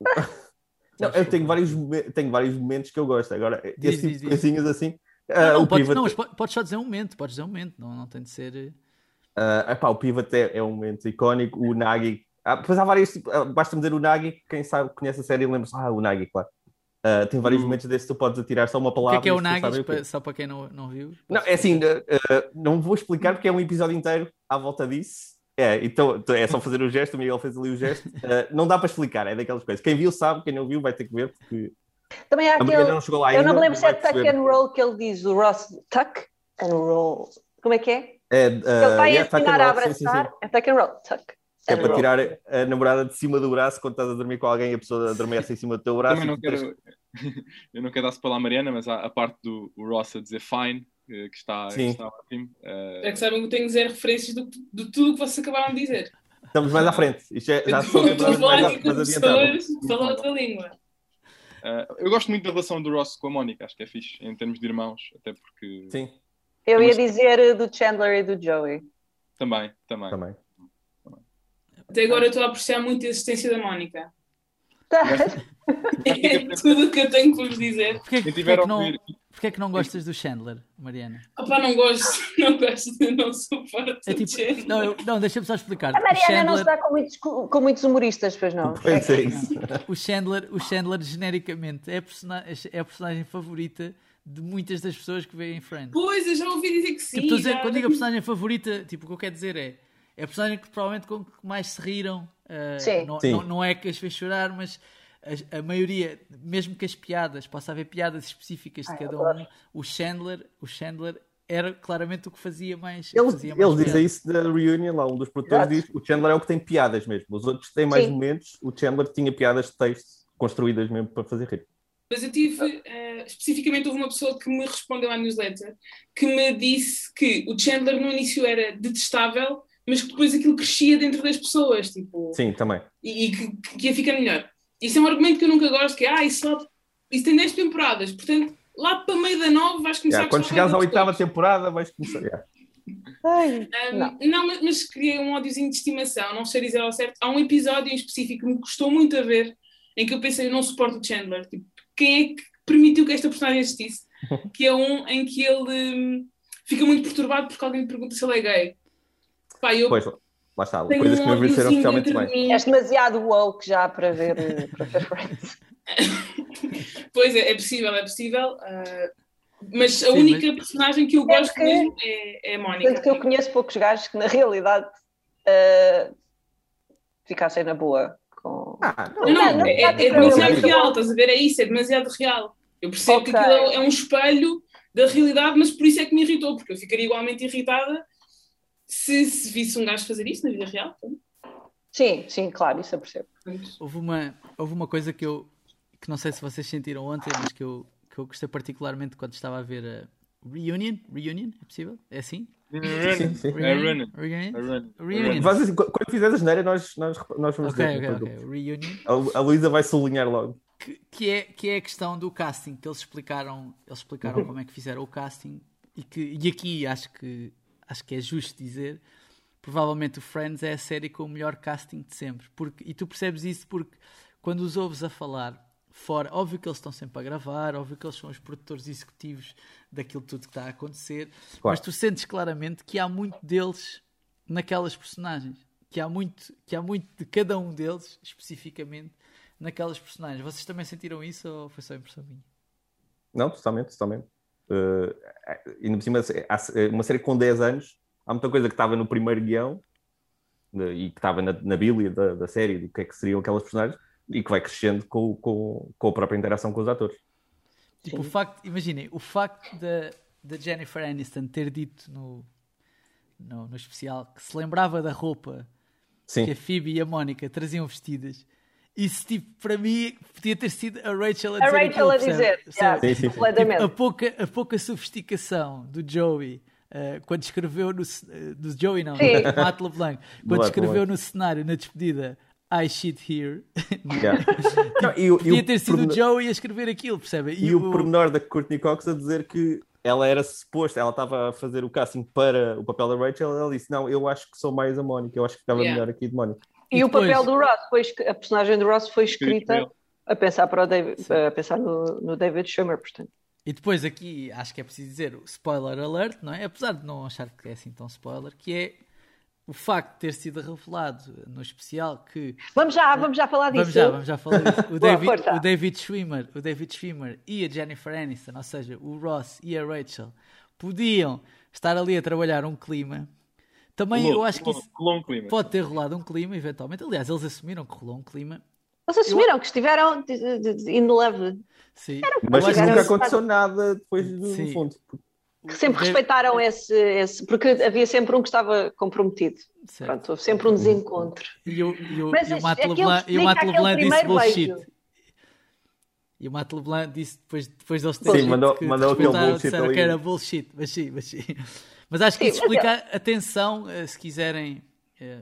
Não, eu tenho vários, tenho vários momentos que eu gosto. Agora, Diz, esse tipo diz, de coisinhas assim. Não, ah, não, o podes, Pivot, não, po- podes só dizer um momento, podes dizer um momento, não, não tem de ser. ah, epá, o Pivot é, é um momento icónico. O Nagi. Ah, depois há vários. tipo, ah, basta-me dizer o Nagi. Quem sabe, conhece a série lembra-se. Ah, o Nagi, claro. Ah, tem vários Hum. momentos desses que tu podes atirar só uma O que palavra. é que é e o pa- só para quem não, não viu? Não, é assim, ah, ah, não vou explicar porque é um episódio inteiro à volta disso. É, então então é só fazer o gesto, o Miguel fez ali o gesto. Ah, não dá para explicar, é daquelas coisas. Quem viu sabe, quem não viu vai ter que ver, porque Também há a Mariana aquele. não chegou lá Eu ainda. não me lembro se é vai tuck and roll que ele diz, o Ross. Tuck and roll. Como é que é? É, Ele ah, está a yeah, ensinar a roll, sim, sim, sim. abraçar. É tuck and roll. Tuck. É para roll. tirar a namorada de cima do braço quando estás a dormir com alguém e a pessoa adormece em cima do teu braço. Também não tu tens- quero, eu não quero dar-se pela Mariana, mas há a parte do Ross a dizer fine, que está, que está ótimo. Eh, É que sabem que eu tenho zero referências do, de tudo o que vocês acabaram de dizer. Estamos mais à frente. Isto é, já falar mais, com mais adiantadas. pessoas que falam outra língua. eh, eu gosto muito da relação do Ross com a Mónica, acho que é fixe, em termos de irmãos, até porque Sim, Eu ia dizer do Chandler e do Joey. também, também. também. Até agora eu estou a apreciar muito a existência da Mónica. Tá. É tudo o que eu tenho por vos dizer. Quem tiver que a ouvir, porquê que não gostas do Chandler, Mariana? Opá, não gosto, não gosto, não suporto É o tipo, Chandler. não, eu- não deixa-me só explicar. A Mariana não Chandler, se dá com muitos, com muitos humoristas, pois não. Pois é isso. o Chandler, o Chandler genericamente é a, persona- é a personagem favorita de muitas das pessoas que veem Friends. Pois, eu já ouvi dizer que sim. Tipo, estou a dizer, quando digo a personagem favorita, tipo, o que eu quero dizer é é a personagem que provavelmente com que mais se riram. uh, Sim. Não, Sim. Não, não é que as fez chorar, mas a, a maioria, mesmo que as piadas, possa haver piadas específicas de Ai, cada um, o Chandler, o Chandler era claramente o que fazia mais. Eles, fazia mais eles dizem isso da reunion, lá um dos produtores Exato. diz o Chandler é o que tem piadas mesmo. Os outros têm mais Sim. momentos. O Chandler tinha piadas de texto construídas mesmo para fazer rir. Mas eu tive, eh, especificamente, houve uma pessoa que me respondeu à newsletter que me disse que o Chandler no início era detestável, mas que depois aquilo crescia dentro das pessoas, tipo, Sim, também. e, e que, que ia ficar melhor. Isso é um argumento que eu nunca gosto, que é, ah, isso, só, isso tem 10 temporadas, portanto, lá para meio da 9 vais começar Yeah, a quando chegares à oitava temporada vais começar. yeah. Ai, Um, não. não, mas, mas criei um ódiozinho de estimação, não sei dizer ao certo. Há um episódio em específico que me custou muito a ver, em que eu pensei, eu não suporto o Chandler. Tipo, quem é que permitiu que esta personagem existisse? Que é um em que ele hum, fica muito perturbado porque alguém lhe pergunta se ele é gay. Pá, eu Pois, lá está. tenho Coisas que não envelheceram oficialmente bem. És demasiado woke já para ver, para ver Friends. Pois é, é possível, é possível. ah, Mas a Sim, única mas- personagem que eu É gosto que- mesmo é, é a Mónica. Tanto que eu conheço poucos gajos que, na realidade, ah, ficassem na boa com. Ah, não. Não, não, Não, é, é não, demasiado real, estás a ver? É isso, é demasiado real. Eu percebo Ok. que aquilo é um espelho da realidade, mas por isso é que me irritou, porque eu ficaria igualmente irritada se, se visse um gajo fazer isso na vida real. Sim, sim, claro, isso eu percebo. Houve uma, houve uma coisa que eu que não sei se vocês sentiram ontem, mas que eu, que eu gostei particularmente quando estava a ver a Reunion. Reunion, é possível? É assim? Sim, sim. É Running. Reunion? É. Reunion. Mas, assim, qu- quando fizeres a geneira, nós, nós, nós vamos Ok, dizer. ok, ok. Reunion. A, a Luísa vai sublinhar logo. Que, que é, que é a questão do casting, que eles explicaram, eles explicaram como é que fizeram o casting e, que, e aqui acho que, acho que é justo dizer, provavelmente o Friends é a série com o melhor casting de sempre. Porque, e tu percebes isso porque quando os ouves a falar fora, óbvio que eles estão sempre a gravar, óbvio que eles são os produtores executivos daquilo tudo que está a acontecer, Claro. mas tu sentes claramente que há muito deles naquelas personagens. Que há, muito, que há muito de cada um deles, especificamente, naquelas personagens. Vocês também sentiram isso ou foi só impressão minha? Não, totalmente, totalmente. Uh, ainda por cima, há uma série com 10 anos, há muita coisa que estava no primeiro guião de- e que estava na, na bíblia da, da série, do que é que seriam aquelas personagens, e que vai crescendo com, com, com a própria interação com os atores. Tipo, o facto, imaginem, o facto da, da Jennifer Aniston ter dito no, no, no especial que se lembrava da roupa Sim, que a Phoebe e a Mónica traziam vestidas. Isso, tipo, para mim, podia ter sido a Rachel a A dizer Rachel aquilo, a dizer, yeah, Sim, sim, completamente. Tipo, a, pouca, a pouca sofisticação do Joey eh, quando escreveu no, eh, do Joey não, Sim. do Matt LeBlanc, quando escreveu no cenário na despedida I shit here yeah. Não, e, o- e podia o ter sido o pormenor- Joey a escrever aquilo, percebe? E o pormenor da Courtney Cox a dizer que ela era suposta, ela estava a fazer o casting para o papel da Rachel, ela disse: Não, eu acho que sou mais a Mónica, eu acho que ficava Yeah. melhor aqui de Mónica. E, E o depois- papel do Ross, foi, a personagem do Ross foi escrita a pensar, para o David, a pensar no, no David Schumer, portanto. E depois aqui, acho que é preciso dizer o spoiler alert, não é? Apesar de não achar que é assim tão spoiler, que é o facto de ter sido revelado no especial que Vamos já, vamos já falar disso. Vamos já, vamos já falar disso. O David, o David Schwimmer, o David Schwimmer e a Jennifer Aniston, ou seja, o Ross e a Rachel, podiam estar ali a trabalhar um clima. Também eu Colou- acho que isso um clima. pode ter rolado um clima, eventualmente. Aliás, eles assumiram que rolou um clima. Eles assumiram que estiveram in love, Sim. Mas Eu nunca aconteceu nada depois do Sim. fundo. Que sempre respeitaram esse, esse. Porque havia sempre um que estava comprometido. Certo. Pronto, houve sempre um desencontro. E o, Mas e Matt LeBlanc, disse bullshit. beijo. E o Matt LeBlanc disse depois, depois deles Sim, terem dito mandou- que mandou aquele bullshit disseram ali. que era bullshit, mas sim, mas sim. Mas acho que Sim, isso explica a tensão, eh, se quiserem, eh,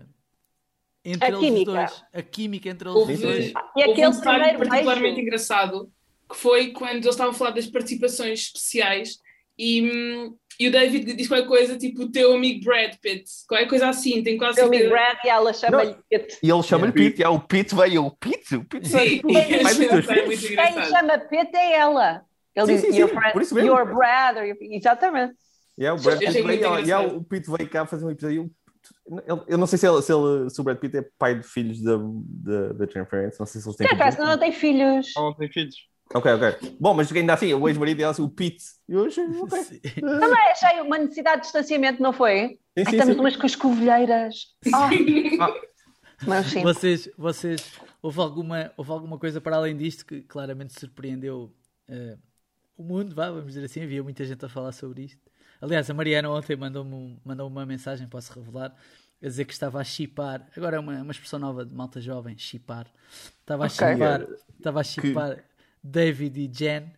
entre A eles química. os dois. A química entre eles Houve, dois. E aquele um primeiro particularmente beijo. engraçado que foi quando eles estavam a falar das participações especiais e, e o David disse qualquer coisa tipo o teu amigo Brad Pitt, qualquer coisa assim, tem quase Seu amigo certeza. Brad e ela chama-lhe Pete. E ele chama-lhe Yeah. Pete, e há o Pete veio, o Pete, o Pete Sim, é. Quem chama Pete é ela. Ele Sim, diz, sim, your, por isso mesmo. your brother. Exatamente. E é o Brad Pitt veio, e engraçado. o Pete veio cá fazer um episódio. Eu, eu não sei se, ele, se, ele- se o Brad Pitt é pai de filhos da, da, da Jennifer Aniston, não sei se eles têm Por acaso filhos. não tem filhos. Não tem filhos. Ok, ok. Bom, mas ainda assim, o ex-marido dela, assim, o Pete. E achei, ok. Sim. Também achei uma necessidade de distanciamento, não foi? Sim, Ai, sim, estamos sim. umas com as covilheiras. Ah, mas sim. Vocês, vocês houve, alguma, houve alguma coisa para além disto que claramente surpreendeu eh, o mundo, vá, vamos dizer assim, havia muita gente a falar sobre isto. Aliás, a Mariana ontem mandou-me um- mandou uma mensagem, posso revelar, a dizer que estava a chipar, agora é uma, uma expressão nova de malta jovem, chipar. Estava a Ok. chipar, estava a chipar David e Jen,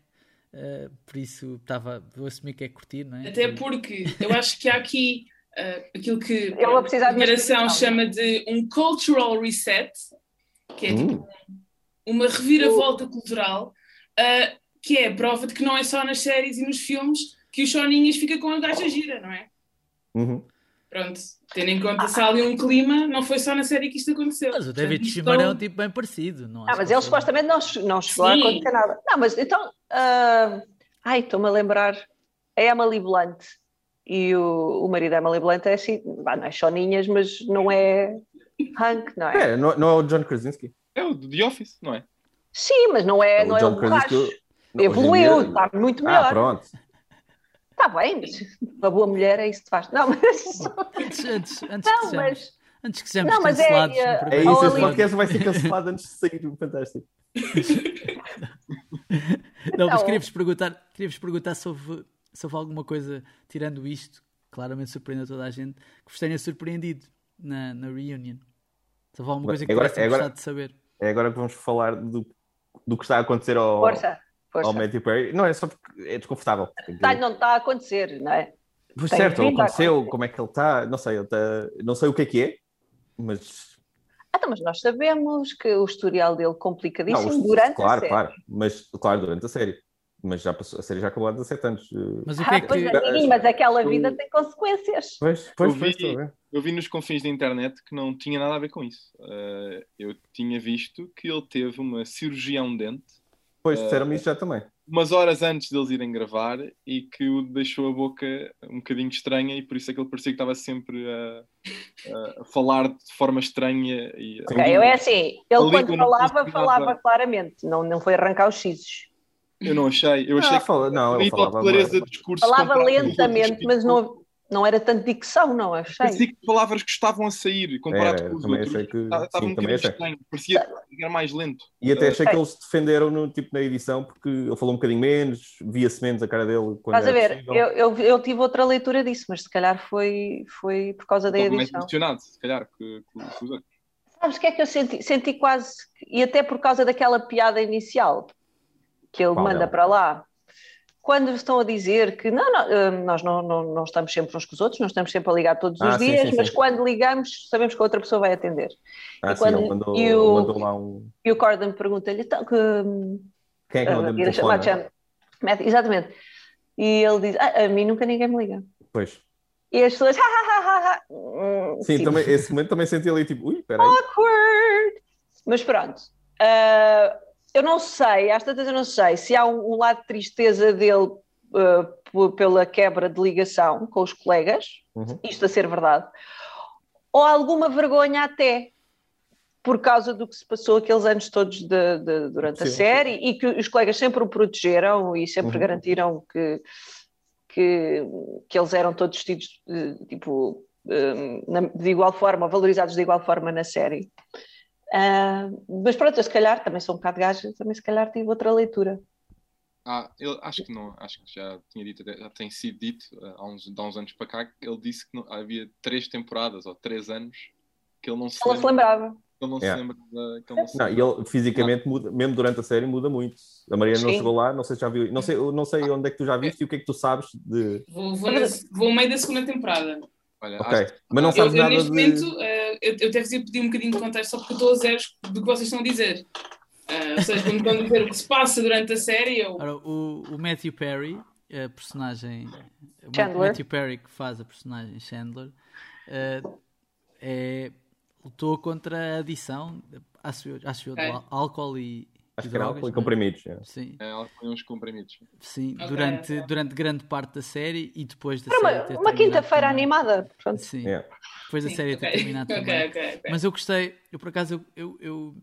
eh, por isso estava, vou assumir que é curtir, não é? Até porque eu acho que há aqui ah, aquilo que a geração chama de um cultural reset, que é tipo Hum. uma reviravolta cultural, ah, que é a prova de que não é só nas séries e nos filmes que os soninhas fica com a gaja gira, não é? Uhum. Pronto, tendo em conta se há ali um clima, não foi só na série que isto aconteceu. Mas o David Schwimmer é um tipo bem parecido, não Ah, mas ele supostamente não, não chegou a Sim. acontecer nada. Não, mas então. ah, ai, estou-me a lembrar. A Emily Blunt e o, o marido da Emily Blunt é assim. vá, Não é choninhas, mas não é Hank, não é? É, não, não é o John Krasinski. É o The Office, não é? Sim, mas não é, O não é John um borracho. Krasinski- Evoluiu, está muito Ah, melhor. pronto. Está bem, mas uma boa mulher é isso que faz. Não, mas. Antes, antes, antes Não, que sejamos, mas- antes que sejamos Não, mas é- cancelados é- É primeiro isso, ali- podcast vai ser cancelado antes de sair Fantástico. Não, mas Não. queria-vos perguntar, queria-vos perguntar se houve, se houve alguma coisa, tirando isto, claramente surpreendeu toda a gente, que vos tenha surpreendido na, na reunion. Se houve alguma coisa que Agora- agora- gostado de saber. É agora que vamos falar do, do que está a acontecer ao, Força, ao. Matthew Perry. Não, é só porque é desconfortável. Tá, não está a acontecer, não é? Pois tem certo, aconteceu, como é que ele está, não sei, ele está, não sei o que é que é, mas Ah, então, mas nós sabemos que o historial dele complicadíssimo Não, durante claro, a série. claro, mas claro, durante a série. Mas já passou, a série já acabou há 17 anos. Mas o que Ah, é pois, que. amiguinho, mas aquela vida tem consequências. Pois, pois, Eu pois, vi- ver. Eu vi nos confins da internet que não tinha nada a ver com isso. Eh, eu tinha visto que ele teve uma cirurgia a um dente Pois, Eh, disseram-me isso já também. umas horas antes deles irem gravar e que o deixou a boca um bocadinho estranha e por isso é que ele parecia que estava sempre a, a- falar de forma estranha. E, Ok, eu é assim, ele quando falava, falava claramente, não, não foi arrancar os xizos. Eu não achei. Eu achei Ah, fala- não, ele falava clareza discurso. Falava lentamente, mas não, não era tanto dicção, não, achei. Parecia que palavras que estavam a sair comparado Era, com os outros. que- Estava sim, um bocadinho estranho. Parecia que era mais lento. E até achei Ok. que eles se defenderam no, tipo, na edição porque ele falou um bocadinho menos, via-se menos a cara dele quando Estás a ver? Eu, eu, eu tive outra leitura disso, mas se calhar foi, foi por causa da Estava mais edição. emocionado, se calhar, que, que, que os outros. Sabes o que é que eu senti? Senti quase, e até por causa daquela piada inicial que ele Qual manda dela? para lá. Quando estão a dizer que não, não, eh, nós não, não, não estamos sempre uns com os outros, não estamos sempre a ligar todos Ah, os sim, dias, sim, mas sim. quando ligamos, sabemos que a outra pessoa vai atender. Ah, e sim, quando- ele mandou, e o- mandou lá um. E o Corden pergunta-lhe, então, que, Quem é que ah, telefone? Chan. Mete- Exatamente. E ele diz, ah, a mim nunca ninguém me liga. Pois. E as pessoas, ha, ha, ha, ha. Hum, Sim, sim. também, esse momento também senti ali tipo, ui, peraí. awkward. Mas pronto. Ah, eu não sei, às tantas eu não sei se há um, um lado de tristeza dele p- pela quebra de ligação com os colegas, Uhum. isto a ser verdade, ou alguma vergonha até por causa do que se passou aqueles anos todos de- de- durante a Sim, série e que os colegas sempre o protegeram e sempre Uhum. garantiram que, que, que eles eram todos tidos eh, tipo eh, de igual forma, valorizados de igual forma na série. Ah, mas pronto, eu se calhar também sou um bocado gaja, também se calhar tive outra leitura. Ah, ele, acho que não, acho que já tinha dito, já tem sido dito ah, há uns, há uns anos para cá, que ele disse que não- havia três temporadas ou três anos que ele não se Ela se lembra, lembrava. que ele não se Yeah. lembra, da- que ele não se Não, e lembra. ele fisicamente muda, mesmo durante a série, muda muito. A Maria não chegou lá, não sei se já viu. Não sei, eu não sei onde é que tu já viste e o que é que tu sabes de. Vou, vou, na, vou ao meio da segunda temporada. Olha, Ok. acho- Mas não Eu, sabes eu, nada neste de. momento, eh, eu, eu até vos ia pedir um bocadinho de contexto só porque estou a zeros do que vocês estão a dizer. Ah, ou seja, quando estão a dizer o que se passa durante a série, eu. Ora, o, o Matthew Perry, a personagem. O Chandler. Matthew Perry que faz a personagem Chandler, eh, é, lutou contra a adição, acho eu, acho eu, de Ok. álcool e, Acho e que era álcool e é? comprimidos. é. Sim, é, ela põe uns comprimidos. sim Ok, durante, durante grande parte da série e depois da Era série uma, ter uma quinta-feira também. animada. Pronto. Sim, Yeah. depois da Sim, série ter ok. terminado Ok, também. ok, ok. Mas eu gostei, eu por acaso, eu, eu, eu-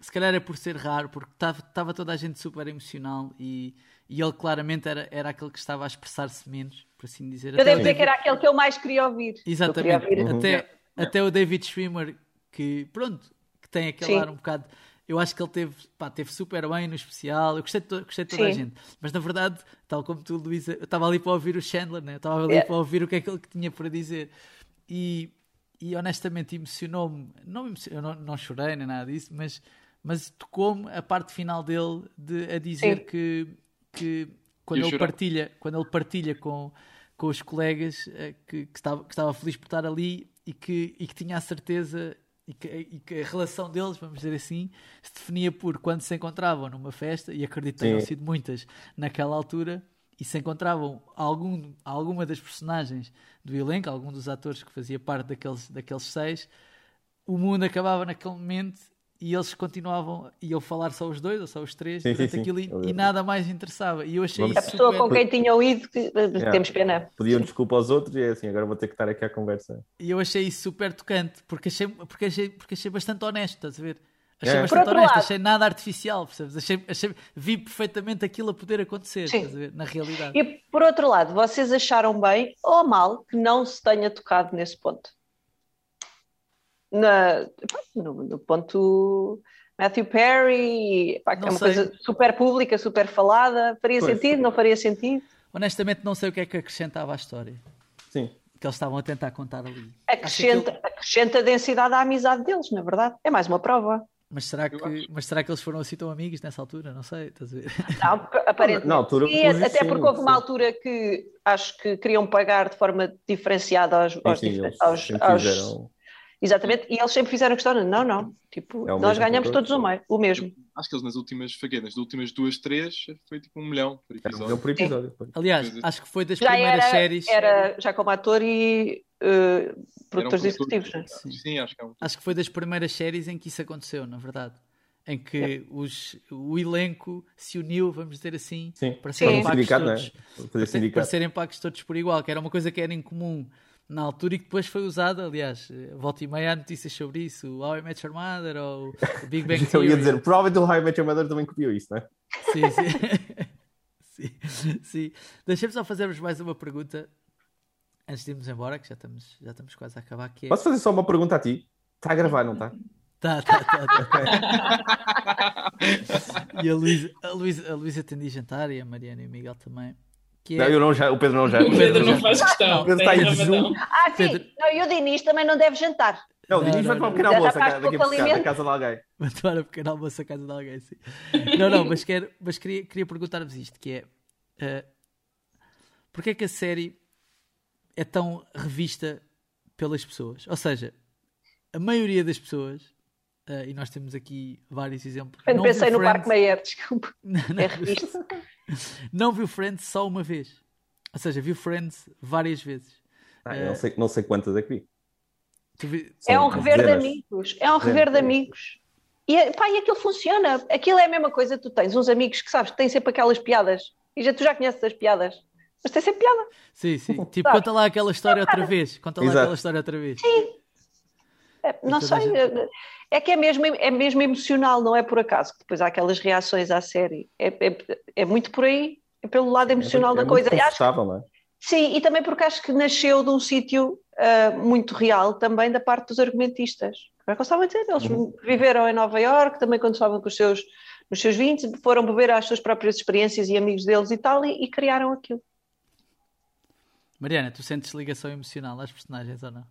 se calhar é por ser raro, porque estava toda a gente super emocional e, e ele claramente era, era aquele que estava a expressar-se menos, por assim dizer. Eu Até devo dizer que era aquele que eu mais queria ouvir. Exatamente, queria ouvir. até, Yeah. até o David Schwimmer, que pronto, que tem aquele Sim. ar um bocado. Eu acho que ele teve, pá, teve super bem no especial. Eu gostei de, to- gostei de toda a Sim. gente. Mas na verdade, tal como tu, Luísa, eu estava ali para ouvir o Chandler, né? Eu estava ali Yeah. para ouvir o que é que ele tinha para dizer. E, e honestamente emocionou-me. Não, eu não, não chorei nem nada disso, mas, mas tocou-me a parte final dele de, a dizer Sim. que, que quando Eu ele chorei. partilha, quando ele partilha com, com os colegas eh, que, que estava, que estava feliz por estar ali e que, e que tinha a certeza e que, e que a relação deles, vamos dizer assim, se definia por quando se encontravam numa festa, e acredito que tenham sido muitas naquela altura, e se encontravam algum, alguma das personagens do elenco, algum dos atores que fazia parte daqueles, daqueles seis, o mundo acabava naquele momento e eles continuavam, iam falar só os dois ou só os três, Sim, sim, durante sim. aquilo e, Eu- e nada mais interessava. E eu achei Vamos- A isso pessoa super... com quem tinham ido, que, eh, temos pena. Pediam desculpa aos outros e é assim, agora vou ter que estar aqui à conversa. E eu achei isso super tocante, porque achei, porque achei, porque achei bastante honesto, estás a ver? Achei É. bastante honesto, lado- achei nada artificial, percebes? Achei, achei, vi perfeitamente aquilo a poder acontecer, Sim. estás a ver? na realidade. E por outro lado, vocês acharam bem ou mal que não se tenha tocado nesse ponto? Na, pá, no, no ponto Matthew Perry, pá, é uma sei. coisa super pública, super falada, faria Pois. sentido, não faria sentido? Honestamente, não sei o que é que acrescentava à história Sim. que eles estavam a tentar contar ali. Acrescenta, aquilo- acrescenta densidade à amizade deles, na verdade. É mais uma prova. Mas será, que, mas será que eles foram assim tão amigos nessa altura? Não sei, estás a ver? Não, aparentemente. Na altura, até porque houve uma altura que acho que queriam pagar de forma diferenciada aos, aos, Sim, eles aos- aos- Exatamente, e eles sempre fizeram questão, de, não, não, tipo, É nós ganhamos todos o, meio, o mesmo. Acho que eles nas últimas faguedas, nas últimas duas, três, foi tipo um milhão por Era um episódio. milhão por episódio. Aliás, acho que foi das Já primeiras era, séries. era já como ator e uh, produtores executivos, né? Sim. Sim, acho que é um. Acho que foi das primeiras séries em que isso aconteceu, na verdade. Em que os, o elenco se uniu, vamos dizer assim, Sim. para Sim. serem Para um pagos é? todos. Para para, serem pagos todos por igual, que era uma coisa que era incomum na altura e que depois foi usada, aliás, eh, volta e meia há notícias sobre isso, o How I Met Your Mother ou o Big Bang Eu Theory. ia dizer, provavelmente o High Met Your Mother também copiou isso, não é? Sim, sim. sim, sim. Deixa-me só fazer-vos mais uma pergunta antes de irmos embora, que já estamos, já estamos quase a acabar. Que é... Posso fazer só uma pergunta a ti? Está a gravar, não está? Tá, tá, tá, tá. e a Luísa, a, Luísa, a Luísa tem de ir jantar e a Mariana e o Miguel também. Que é... Não, eu não já, o Pedro não já. O Pedro não faz questão. O Pedro está em ramadão. jejum. Ah, sim, Pedro- não, e o Diniz também não deve jantar. Não, o Não, Diniz vai para um pequeno almoço a daqui a da casa de alguém. Vou tomar um pequeno almoço à casa de alguém, sim. Não, não, mas, quero, mas queria, queria perguntar-vos isto, que é... eh, Porquê é que a série é tão revista pelas pessoas? Ou seja, a maioria das pessoas, eh, e nós temos aqui vários exemplos... Quando não pensei no Parque Friends- Mayer, desculpa. Não, não. É revista. não viu Friends só uma vez. Ou seja, viu Friends várias vezes. Ah, não, sei, não sei quantas é que vi. Tu vi- É um rever de amigos. É um rever de amigos. E, é- pá, e aquilo funciona. Aquilo é a mesma coisa. Tu tens uns amigos que sabes que têm sempre aquelas piadas. E já, tu já conheces as piadas. Mas tem sempre piada. Sim, sim. Tipo, conta lá aquela história outra vez. Conta lá Exato. aquela história outra vez. É, não sei. é- É que é mesmo, é mesmo emocional, não é por acaso. que Depois há aquelas reações à série. É, é, é muito por aí. É pelo lado emocional é, da é coisa. Muito acho confortável, não é? Sim, e também porque acho que nasceu de um sítio ah, muito real também da parte dos argumentistas. Como é que eu estava a dizer? Eles Uhum. viveram em Nova Iorque, também quando estavam com os seus, nos seus 20, foram beber às suas próprias experiências e amigos deles e tal, e, e criaram aquilo. Mariana, tu sentes ligação emocional às personagens ou não?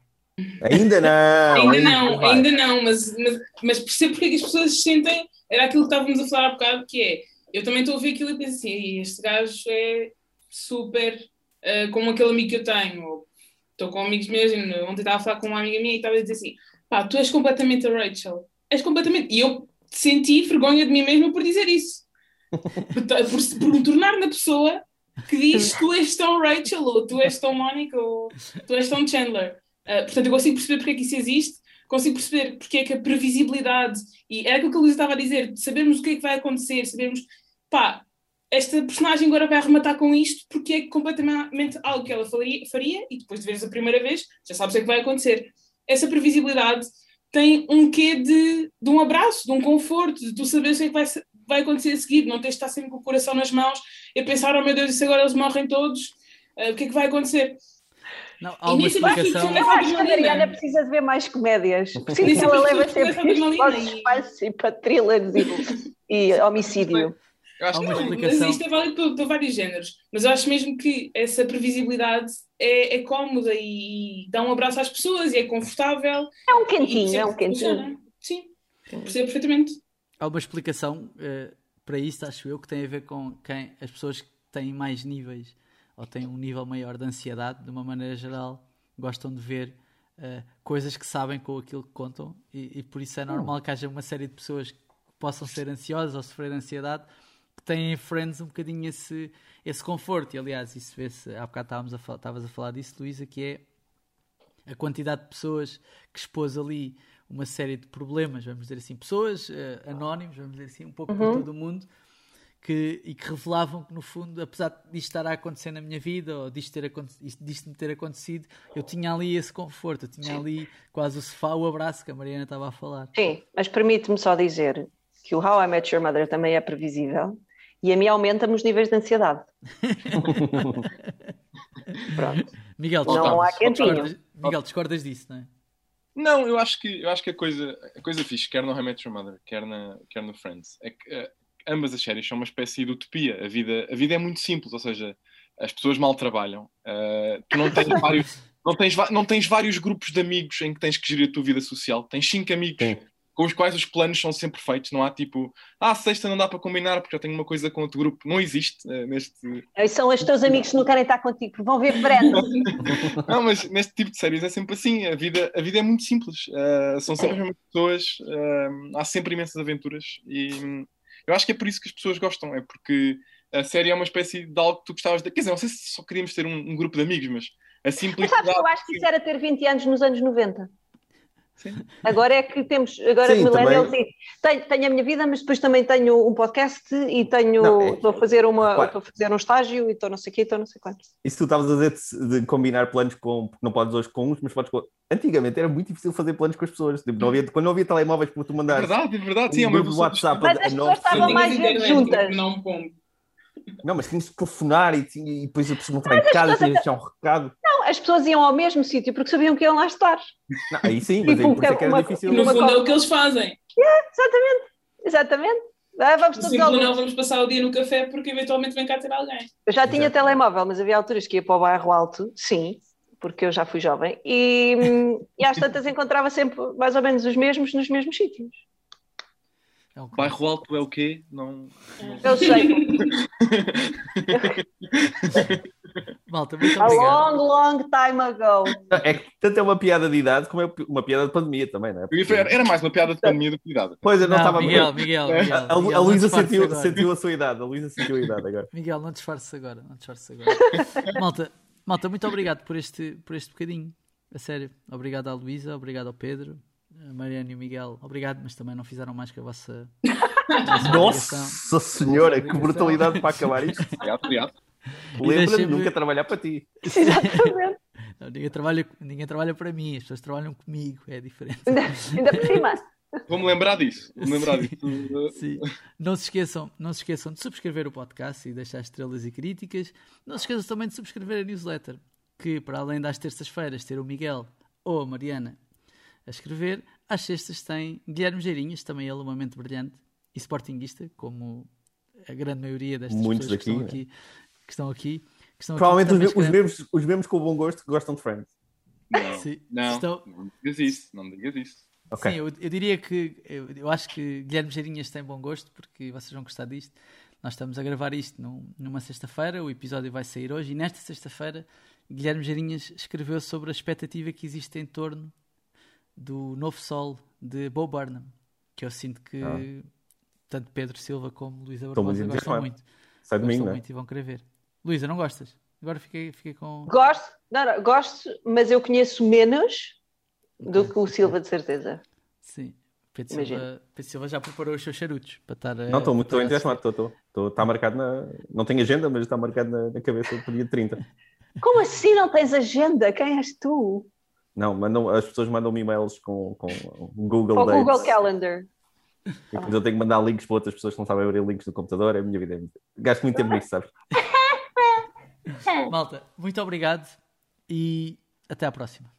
Ainda não! Ainda não, vai. ainda não, mas, mas, mas percebo porque é que as pessoas se sentem. Era aquilo que estávamos a falar há bocado, que é. Eu também estou a ver aquilo e penso assim, "Ei, este gajo é super ah, como aquele amigo que eu tenho. Ou Estou com amigos meus, ontem estava a falar com uma amiga minha e estava a dizer assim: pá, tu és completamente a Rachel. És completamente. E eu senti vergonha de mim mesma por dizer isso. Por, por, por me tornar na pessoa que diz tu és tão Rachel, ou tu és tão Monica, ou tu és tão Chandler. Uh, portanto, eu consigo perceber porque é que isso existe, consigo perceber porque é que a previsibilidade, e era aquilo que a Luísa estava a dizer, de sabermos o que é que vai acontecer, sabermos, pá, esta personagem agora vai arrematar com isto porque é completamente algo que ela faria, e depois de veres a primeira vez, já sabes o que é que vai acontecer. Essa previsibilidade tem um quê de, de um abraço, de um conforto, de tu saberes o que é que vai, vai acontecer a seguir, não tens de estar sempre com o coração nas mãos e pensar, oh meu Deus, se agora eles morrem todos, uh, o que é que vai acontecer? Não, há uma nisso eu acho que explicação. é Eu acho que a. Mariana precisa de ver mais comédias. Isso é ela leva sempre os e- espaços e para thrillers e, e homicídio. Eu acho que Não, explicação. mas isto é válido para, para vários géneros. Mas eu acho mesmo que essa previsibilidade é, é cómoda e dá um abraço às pessoas e é confortável. É um quentinho, é um que quentinho. funciona. Sim, percebo perfeitamente. Há uma explicação eh, para isso, acho eu, que tem a ver com quem as pessoas que têm mais níveis ou têm um nível maior de ansiedade, de uma maneira geral, gostam de ver eh, coisas que sabem com aquilo que contam. E, e por isso é normal que haja uma série de pessoas que possam ser ansiosas ou sofrer de ansiedade que têm em Friends um bocadinho esse, esse conforto. E aliás, isso vê-se, há bocado estávamos a, fal- estavas a falar disso, Luísa, que é a quantidade de pessoas que expôs ali uma série de problemas, vamos dizer assim, pessoas eh, anónimos, vamos dizer assim, um pouco por todo o mundo, que, e que revelavam que, no fundo, apesar disto estar a acontecer na minha vida ou disto, ter, disto me ter acontecido, eu tinha ali esse conforto, eu tinha ali quase o sofá, o abraço que a Mariana estava a falar. Sim, mas permite-me só dizer que o How I Met Your Mother também é previsível e a mim aumenta-me os níveis de ansiedade. Pronto. Miguel, Não discordas, há quentinho. Miguel, discordas disso, não é? Não, eu acho que, eu acho que a, coisa, a coisa fixe, quer no How I Met Your Mother, quer, na, quer no Friends, é que eh, ambas as séries são uma espécie de utopia. A vida, a vida é muito simples, ou seja, as pessoas mal trabalham. eh, tu não tens vários. Não tens, não tens vários grupos de amigos em que tens que gerir a tua vida social. Tens cinco amigos Sim. com os quais os planos são sempre feitos. Não há tipo, ah, sexta não dá para combinar porque eu tenho uma coisa com outro grupo. Não existe eh, neste, são os teus amigos que não querem estar contigo, porque vão ver Friends. Não, mas neste tipo de séries é sempre assim. A vida, a vida é muito simples. Uh, são sempre as mesmas pessoas. uh, há sempre imensas aventuras. E eu acho que é por isso que as pessoas gostam. É porque a série é uma espécie de algo que tu gostavas de. Quer dizer, não sei se só queríamos ter um, um grupo de amigos, mas a Mas simplicidade. sabes que eu acho que isso era ter 20 anos nos anos 90. Sim. Agora é que temos, agora Sim, também. Tenho, tenho a minha vida, mas depois também tenho um podcast e tenho, Não, é- estou a fazer uma, Claro. estou a fazer um estágio e estou não sei o quê, estou não sei quanto. E se tu estavas a dizer de, combinar planos com. Porque não podes hoje com uns, mas podes com. Antigamente era muito difícil fazer planos com as pessoas. Tipo, não havia, quando não havia telemóveis para tu É mandar verdade, é verdade. Sim, um é uma WhatsApp Mas as pessoas estavam mais vezes internet, juntas. Não mas tinhas de telefonar e, tinha- e depois a pessoa não estava em casa, tinhas de deixar um recado. Não, as pessoas iam ao mesmo sítio porque sabiam que iam lá estar. Não, aí sim, mas Tipo, aí por isso é que era uma- difícil. No fundo é o que eles fazem. Exatamente, exatamente. Ah, vamos todos ao não vamos passar o dia no café porque eventualmente vem cá ter alguém. Eu já tinha Exato. telemóvel, mas havia alturas que ia para o bairro alto, sim, porque eu já fui jovem, e, e às tantas encontrava sempre mais ou menos os mesmos nos mesmos sítios. É o Bairro Alto é o quê? Não. Eu sei, Malta, muito a obrigado. long, long time ago. É que tanto é uma piada de idade como é uma piada de pandemia também, não é? Falar, Era mais uma piada de pandemia do que de idade. Pois, eu não, Não, estava Miguel, Miguel, Miguel. A, a, Miguel, a não Luísa sentiu, sentiu a sua idade. A Luísa sentiu a idade agora. Miguel, não disfarces agora, não disfarces agora. malta, malta, muito obrigado por este, por este bocadinho. A sério. Obrigado à Luísa, obrigado ao Pedro, a Mariana e o Miguel. Obrigado, mas também não fizeram mais que a vossa. Nossa Senhora, que brutalidade para acabar isto. Obrigado, obrigado. Lembra-me nunca trabalhar para ti. Exatamente. Não, ninguém, trabalha, ninguém trabalha para mim, as pessoas trabalham comigo, é diferente. Ainda, ainda por cima. Vou-me lembrar disso. Vou-me lembrar disso. Sim. Não se esqueçam, não se esqueçam de subscrever o podcast e deixar estrelas e críticas. Não se esqueçam também de subscrever a newsletter, que para além das terças-feiras ter o Miguel ou a Mariana a escrever, às sextas tem Guilherme Geirinhas, também ele uma mente brilhante e sportinguista, como a grande maioria destas Muitos pessoas que estão daqui, aqui. Que estão aqui, que estão aqui, Provavelmente que os, mesmos, os mesmos com bom gosto que gostam de Friends. Não, Sim, não, estão- não digas isso. Não digas isso. Ok. Sim, eu, eu diria que eu, eu acho que Guilherme Geirinhas tem bom gosto porque vocês vão gostar disto. Nós estamos a gravar isto num- numa sexta-feira, o episódio vai sair hoje e nesta sexta-feira Guilherme Geirinhas escreveu sobre a expectativa que existe em torno do novo sol de Bo Burnham, que eu sinto que Ah. tanto Pedro Silva como Luísa Barbosa gostam muito. Sai domingo, Gostam não é? muito e vão querer ver. Luísa, não gostas? Agora fiquei, fiquei com. Gosto, não, não, gosto, mas eu conheço menos do que o Silva, de certeza. Sim. Pedro. Silva, Pedro Silva já preparou os seus charutos para estar. a- Não, estou muito entusiasmado. Estou, Está marcado na. Não tenho agenda, mas está marcado na, na cabeça para o dia 30. Como assim não tens agenda? Quem és tu? Não, mandam, as pessoas mandam-me e-mails com, com Google o Dates. Google Calendar. E depois eu tenho que mandar links para outras pessoas que não sabem abrir links do computador. É a minha vida. Gasto muito tempo nisso, sabes? Malta, muito obrigado e até à próxima.